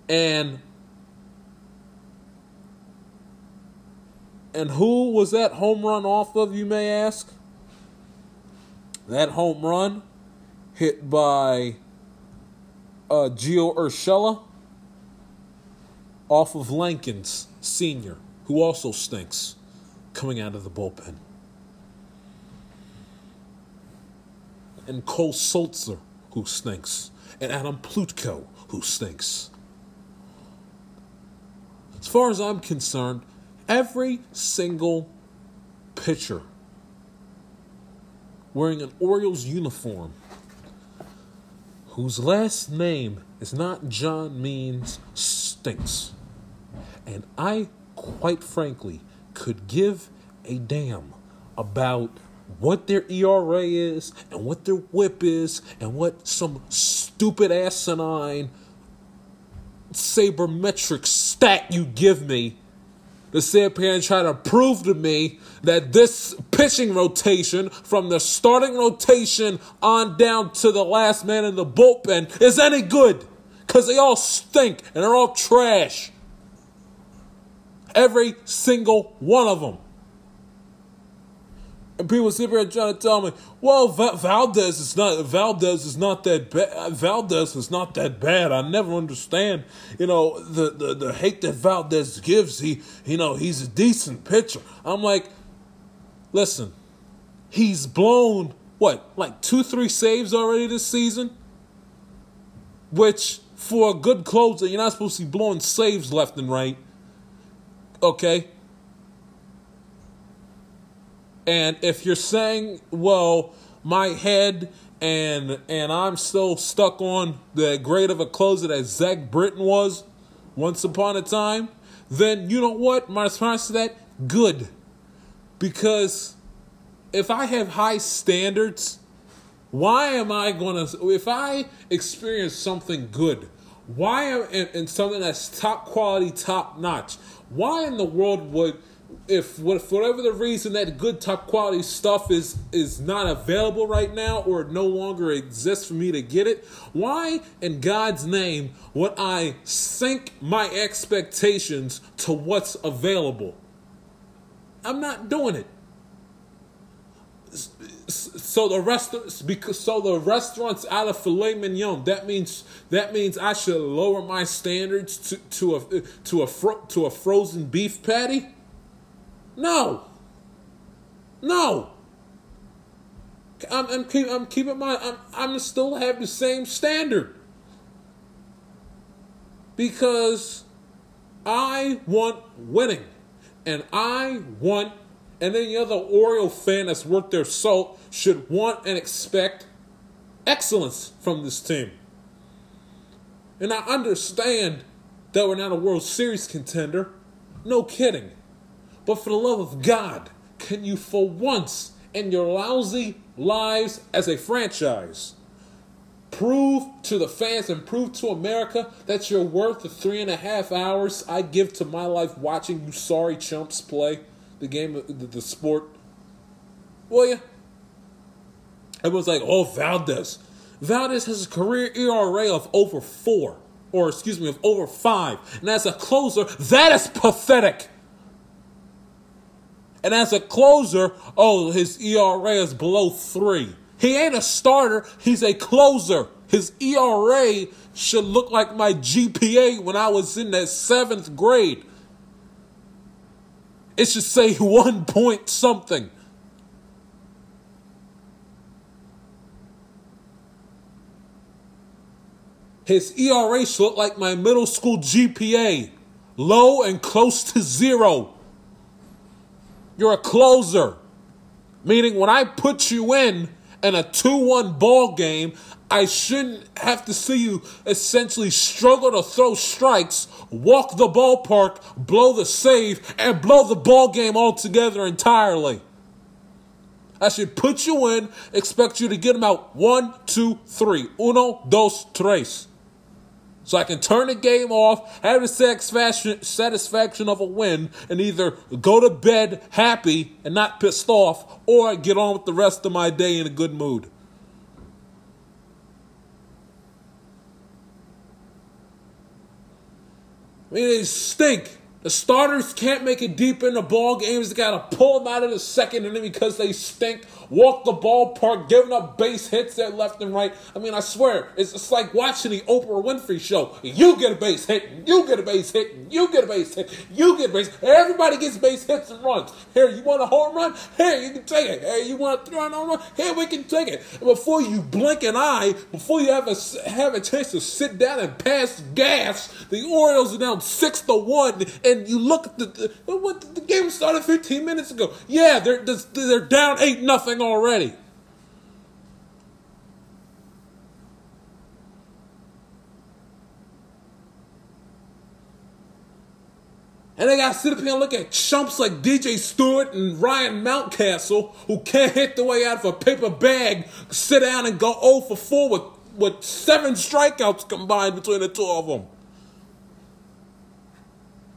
And and who was that home run off of, you may ask? That home run hit by uh, Gio Urshela off of Lakins Sr., who also stinks coming out of the bullpen. And Cole Sulser, who stinks. And Adam Plutko, who stinks. As far as I'm concerned, every single pitcher wearing an Orioles uniform whose last name is not John Means stinks. And I, quite frankly, could give a damn about what their ERA is and what their whip is and what some stupid asinine sabermetric stat you give me to sit here and try to prove to me that this pitching rotation from the starting rotation on down to the last man in the bullpen is any good. Because they all stink and they're all trash. Every single one of them. And people sit here trying to tell me, well, Va- Valdez is not Valdez is not that bad. Valdez is not that bad. I never understand, you know, the, the the hate that Valdez gives. He, you know, he's a decent pitcher. I'm like, listen, he's blown what, like two, three saves already this season, which for a good closer, you're not supposed to be blowing saves left and right. Okay, and if you're saying, well, my head and and I'm still stuck on the grade of a closer that Zach Britton was once upon a time, then you know what? My response to that, good. Because if I have high standards, why am I gonna if I experience something good, why am in something that's top quality, top notch, why in the world would if for whatever the reason that good top quality stuff is is not available right now or no longer exists for me to get it why in god's name would i sink my expectations to what's available? I'm not doing it so the restaurant because so the restaurants out of filet mignon that means that means i should lower my standards to to a to a fro- to a frozen beef patty no. No. I'm, I'm, keep, I'm keeping in mind, I'm, I'm still have the same standard. Because I want winning. And I want, and any other Oriole fan that's worth their salt should want and expect excellence from this team. And I understand that we're not a World Series contender. No kidding. But for the love of God, can you for once in your lousy lives as a franchise prove to the fans and prove to America that you're worth the three and a half hours I give to my life watching you sorry chumps play the game, the, the sport? Will you? Everyone's like, oh, Valdez. Valdez has a career ERA of over four, or excuse me, of over five. And as a closer, that is pathetic. And as a closer, oh, his ERA is below three. He ain't a starter, he's a closer. His ERA should look like my GPA when I was in that seventh grade. It should say one point something. His ERA should look like my middle school GPA, low and close to zero. You're a closer, meaning when I put you in in a 2 1 ball game, I shouldn't have to see you essentially struggle to throw strikes, walk the ballpark, blow the save, and blow the ball game altogether entirely. I should put you in, expect you to get them out one, two, three. Uno, dos, tres. So I can turn the game off, have the satisfaction, satisfaction of a win, and either go to bed happy and not pissed off, or get on with the rest of my day in a good mood. Mean, they stink. The starters can't make it deep in the ball games. They got to pull them out of the second inning because they stink. Walk the ballpark, giving up base hits at left and right. I mean, I swear, it's, it's like watching the Oprah Winfrey show. You get a base hit, you get a base hit, you get a base hit, you get a base. Everybody gets base hits and runs. Here, you want a home run? Here, you can take it. Here, you want a three-run home run? Here, we can take it. And before you blink an eye, before you have a have a chance to sit down and pass gas, the Orioles are down six to one, and you look at the the, the game started 15 minutes ago. Yeah, they're they're down eight nothing already. And they got to sit up here and look at chumps like DJ Stewart and Ryan Mountcastle who can't hit the way out of a paper bag, sit down and go 0 for 4 with, with seven strikeouts combined between the two of them.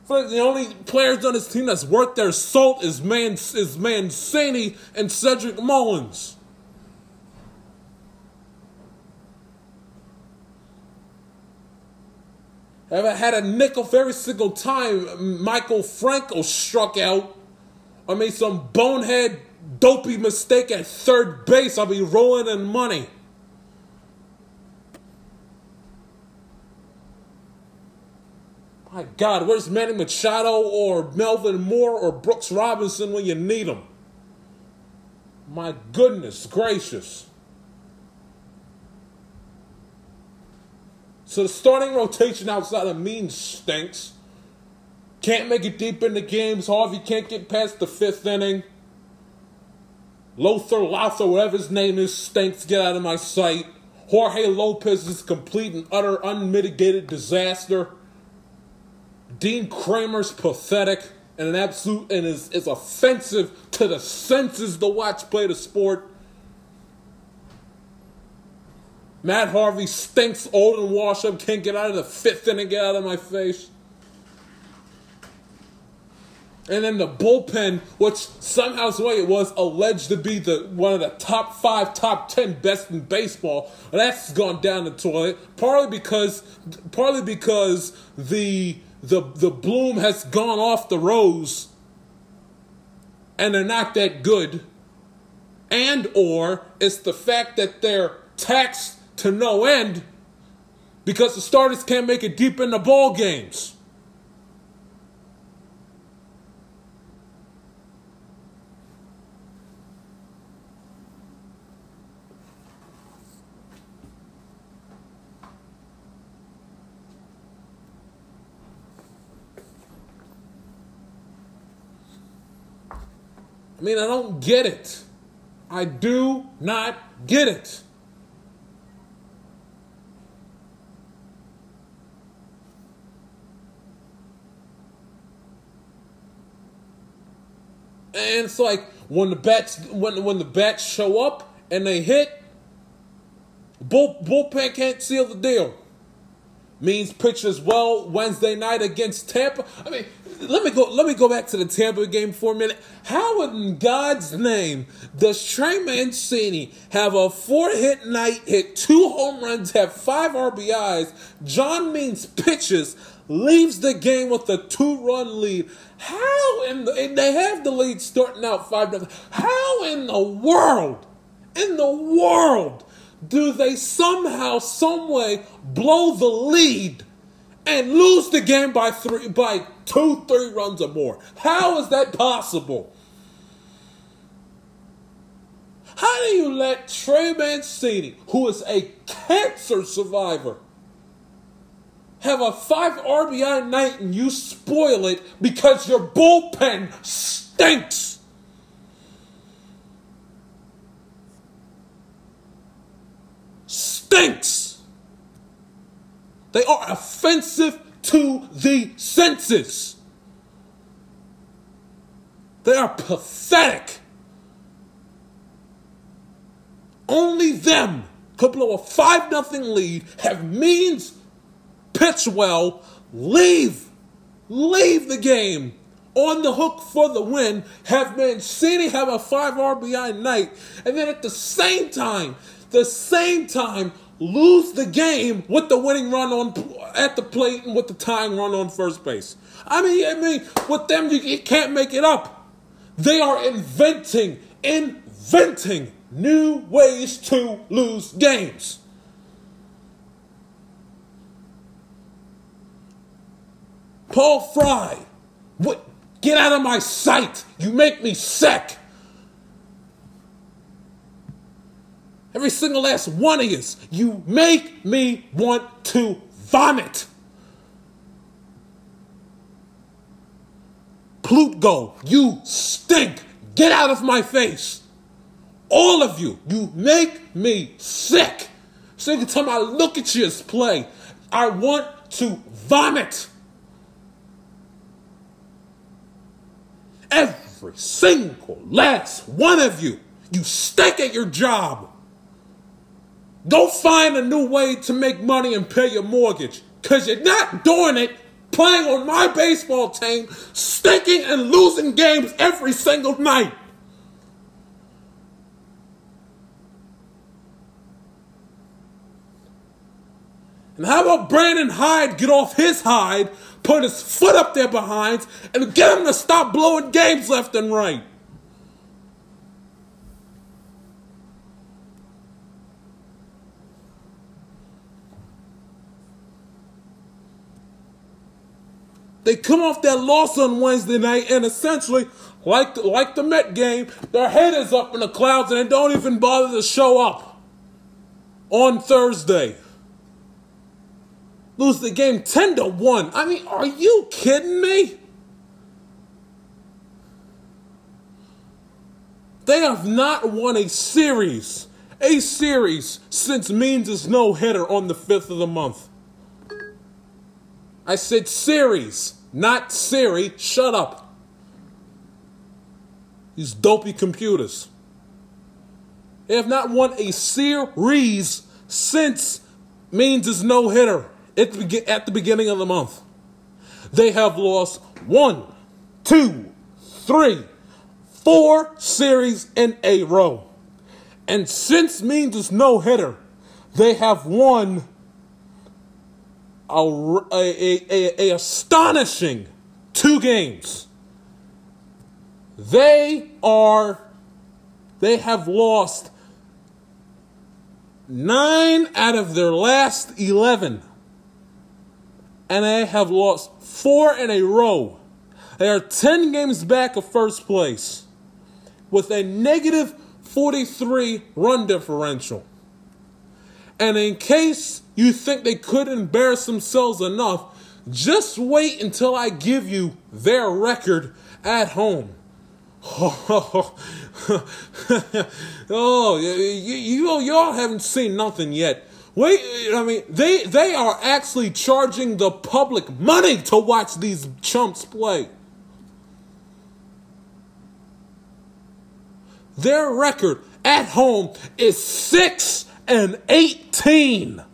For the only players on this team that's worth their salt is Man is Mancini and Cedric Mullins. Have I had a nickel every single time Maikel Franco struck out I made some bonehead dopey mistake at third base? I'll be rolling in money. My God, where's Manny Machado or Melvin Mora or Brooks Robinson when you need them? My goodness gracious. So the starting rotation outside of Means stinks. Can't make it deep in the games. Harvey can't get past the fifth inning. Lowther Lowther, whatever his name is, stinks. Get out of my sight. Jorge Lopez is complete and utter unmitigated disaster. Dean Kremer's pathetic and an absolute and is, is offensive to the senses to watch play the sport. Matt Harvey stinks old and washed up, can't get out of the fifth inning, get out of my face. And then the bullpen, which somehow way it was alleged to be the one of the top five, top ten best in baseball, that's gone down the toilet. Partly because, partly because the the the bloom has gone off the rose, and they're not that good. And or it's the fact that they're taxed to no end because the starters can't make it deep in the ball games. Mean, I don't get it. I do not get it. And it's like when the bats when when the bats show up and they hit, bull, bullpen can't seal the deal. Means pitches well Wednesday night against Tampa. I mean, let me go. Let me go back to the Tampa game for a minute. How in God's name does Trey Mancini have a four-hit night, hit two home runs, have five RBIs? John Means pitches leaves the game with a two-run lead. How in the and they have the lead starting out five nothing. How in the world, in the world, do they somehow, some way blow the lead and lose the game by three, by two, three runs or more? How is that possible? How do you let Trey Mancini, who is a cancer survivor, have a five RBI night and you spoil it because your bullpen stinks? Stinks. They are offensive to the senses. They are pathetic. Only them could blow a 5 0 lead, have Means, pitch well, leave, leave the game on the hook for the win, have Mancini have a 5 RBI night, and then at the same time, the same time, lose the game with the winning run on at the plate and with the tying run on first base. I mean, I mean, with them you, you can't make it up. They are inventing, inventing new ways to lose games. Paul Fry, what? Get out of my sight! You make me sick. Every single last one of you, you make me want to vomit. Plutko, you stink. Get out of my face. All of you, you make me sick. So every time I look at you as play, I want to vomit. Every single last one of you, you stink at your job. Go find a new way to make money and pay your mortgage. Because you're not doing it playing on my baseball team, stinking and losing games every single night. And how about Brandon Hyde get off his hide, put his foot up there behind, and get him to stop blowing games left and right? They come off that loss on Wednesday night and essentially, like the, like the Met game, their head is up in the clouds and they don't even bother to show up on Thursday. Lose the game 10 to 1. I mean, are you kidding me? They have not won a series, a series since Means' is no hitter on the 5th of the month. I said series, not Siri. Shut up. These dopey computers. They have not won a series since Means' is no hitter at the, be- at the beginning of the month. They have lost one, two, three, four series in a row. And since Means' is no hitter, they have won a, a, a, a astonishing two games. They are, they have lost nine out of their last 11. And they have lost four in a row. They are 10 games back of first place with a negative 43 run differential. And in case you think they could embarrass themselves enough, just wait until I give you their record at home. oh, you, you, y'all haven't seen nothing yet. Wait, I mean, they they are actually charging the public money to watch these chumps play. Their record at home is 6 and 18.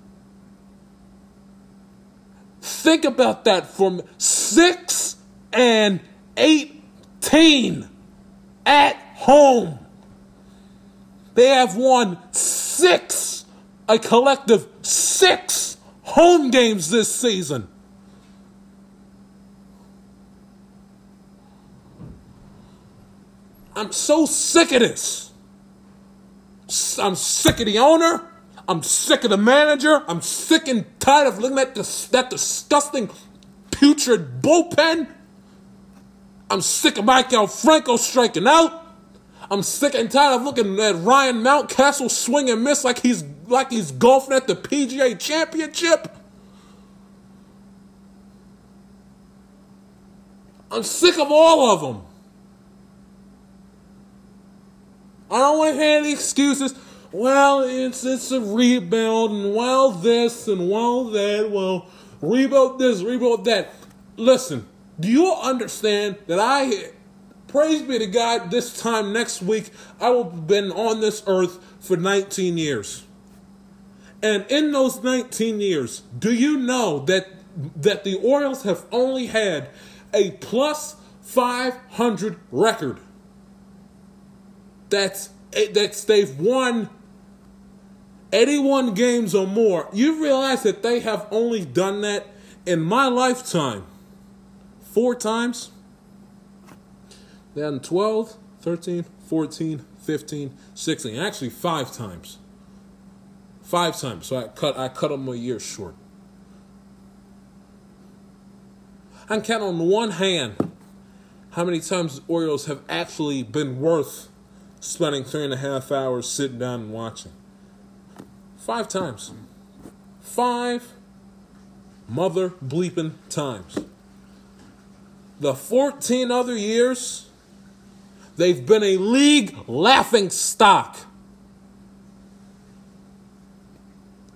Think about that from 6 and 18 at home. They have won six, a collective six home games this season. I'm so sick of this. I'm sick of the owner. I'm sick of the manager. I'm sick and tired of looking at this, that disgusting, putrid bullpen. I'm sick of Maikel Franco striking out. I'm sick and tired of looking at Ryan Mountcastle swing and miss like he's like he's golfing at the PGA Championship. I'm sick of all of them. I don't want to hear any excuses. Well, it's it's a rebuild, and well this and well that. Well, rebuild this, rebuild that. Listen, do you understand that I praise be to God? This time next week, I will have been on this earth for 19 years. And in those 19 years, do you know that that the Orioles have only had a plus 500 record? That's that's they've won 81 games or more. You realize that they have only done that in my lifetime four times? Then 12, 13, 14, 15, 16. Actually, five times. Five times. So I cut I cut them a year short. I can count on one hand how many times Orioles have actually been worth spending three and a half hours sitting down and watching. Five times. Five mother bleeping times. The 14 other years, they've been a league laughing stock.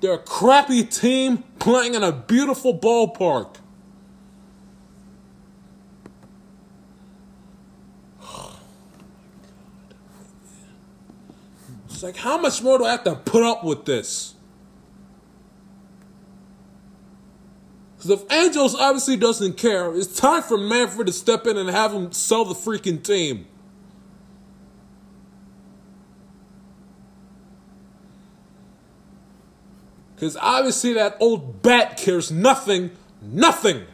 They're a crappy team playing in a beautiful ballpark. It's like, how much more do I have to put up with this? Because if Angelos obviously doesn't care, it's time for Manfred to step in and have him sell the freaking team. Because obviously that old bat cares nothing, nothing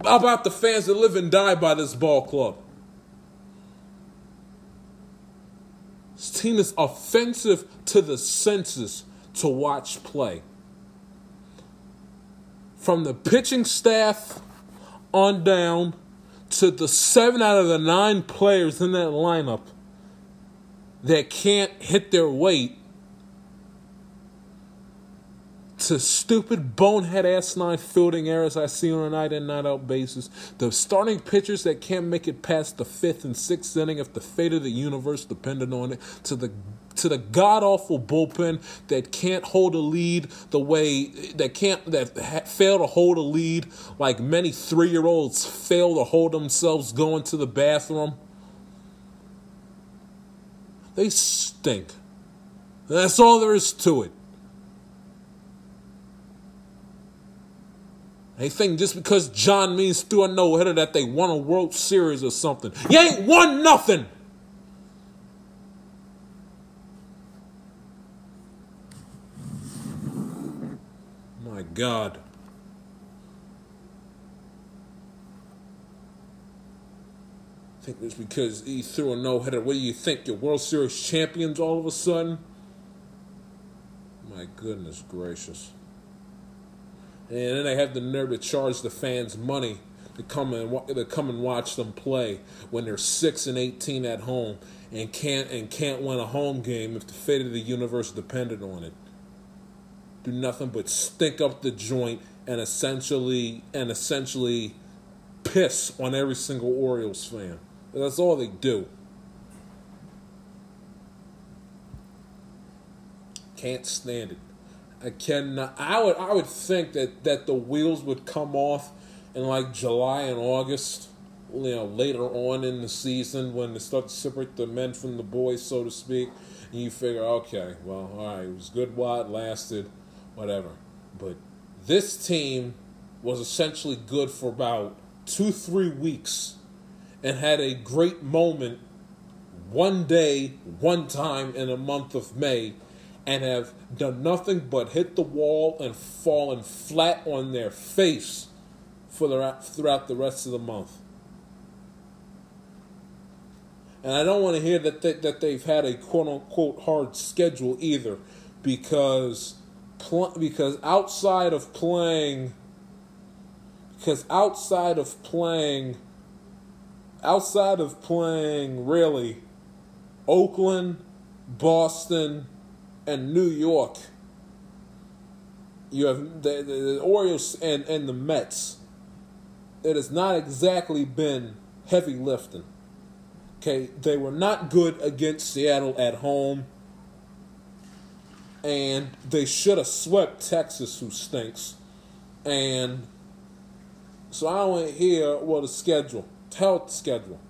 about the fans that live and die by this ball club. This team is offensive to the senses to watch play. From the pitching staff on down to the seven out of the nine players in that lineup that can't hit their weight to stupid bonehead ass nine fielding errors I see on a night in night out basis. The starting pitchers that can't make it past the fifth and sixth inning if the fate of the universe depended on it. To the to the god awful bullpen that can't hold a lead the way that can't that ha, fail to hold a lead like many three year olds fail to hold themselves going to the bathroom. They stink. That's all there is to it. They think just because John Means threw a no hitter that they won a World Series or something. You ain't won nothing. My God. I think it's because he threw a no hitter. What do you think? You're World Series champions all of a sudden? My goodness gracious. And then they have the nerve to charge the fans money to come and to come and watch them play when they're six and eighteen at home and can't and can't win a home game if the fate of the universe depended on it. Do nothing but stink up the joint and essentially and essentially piss on every single Orioles fan. That's all they do. Can't stand it. I cannot. I would. I would think that that the wheels would come off in like July and August. You know, later on in the season when they start to separate the men from the boys, so to speak, and you figure, okay, well, all right, it was good while it lasted, whatever. But this team was essentially good for about two, three weeks, and had a great moment one day, one time in a month of May, and have done nothing but hit the wall and fallen flat on their face for the, throughout the rest of the month. And I don't want to hear that they, that they've had a quote unquote hard schedule either, because pl- because outside of playing because outside of playing outside of playing really Oakland, Boston, and New York, you have the, the, the Orioles and, and the Mets. It has not exactly been heavy lifting. Okay, they were not good against Seattle at home. And they should have swept Texas, who stinks. And so I want to hear well the schedule. Tell the schedule.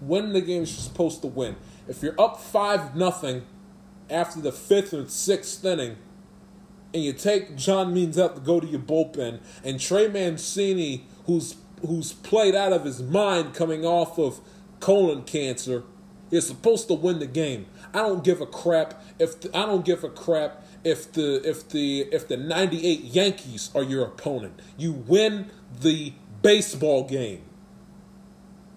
When the game you're supposed to win. If you're up five nothing after the fifth or sixth inning, and you take John Means up to go to your bullpen, and Trey Mancini, who's who's played out of his mind coming off of colon cancer, is supposed to win the game. I don't give a crap if the, I don't give a crap if the if the if the 98 Yankees are your opponent. You win the baseball game.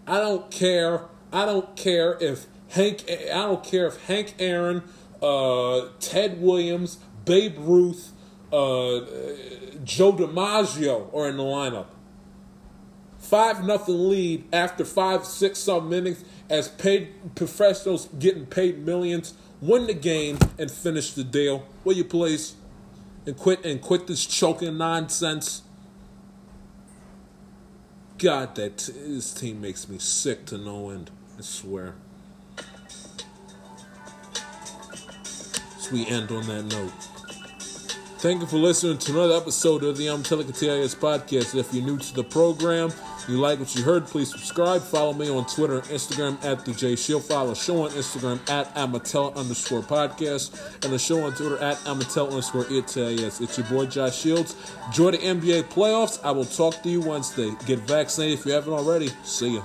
I don't care. I don't care if Hank. I don't care if Hank Aaron, uh, Ted Williams, Babe Ruth, uh, Joe DiMaggio are in the lineup. Five nothing lead after five, six some minutes as paid professionals getting paid millions. Win the game and finish the deal. Will you please? And quit and quit this choking nonsense. God, that t- this team makes me sick to no end. I swear. We end on that note. Thank you for listening to another episode of the I'm TIS podcast. If you're new to the program, you like what you heard, please subscribe. Follow me on Twitter and Instagram at the J Shield. Follow the show on Instagram at Amatel underscore podcast and the show on Twitter at Amatel underscore TIS. It's your boy Josh Shields. Enjoy the NBA playoffs. I will talk to you Wednesday. Get vaccinated if you haven't already. See ya.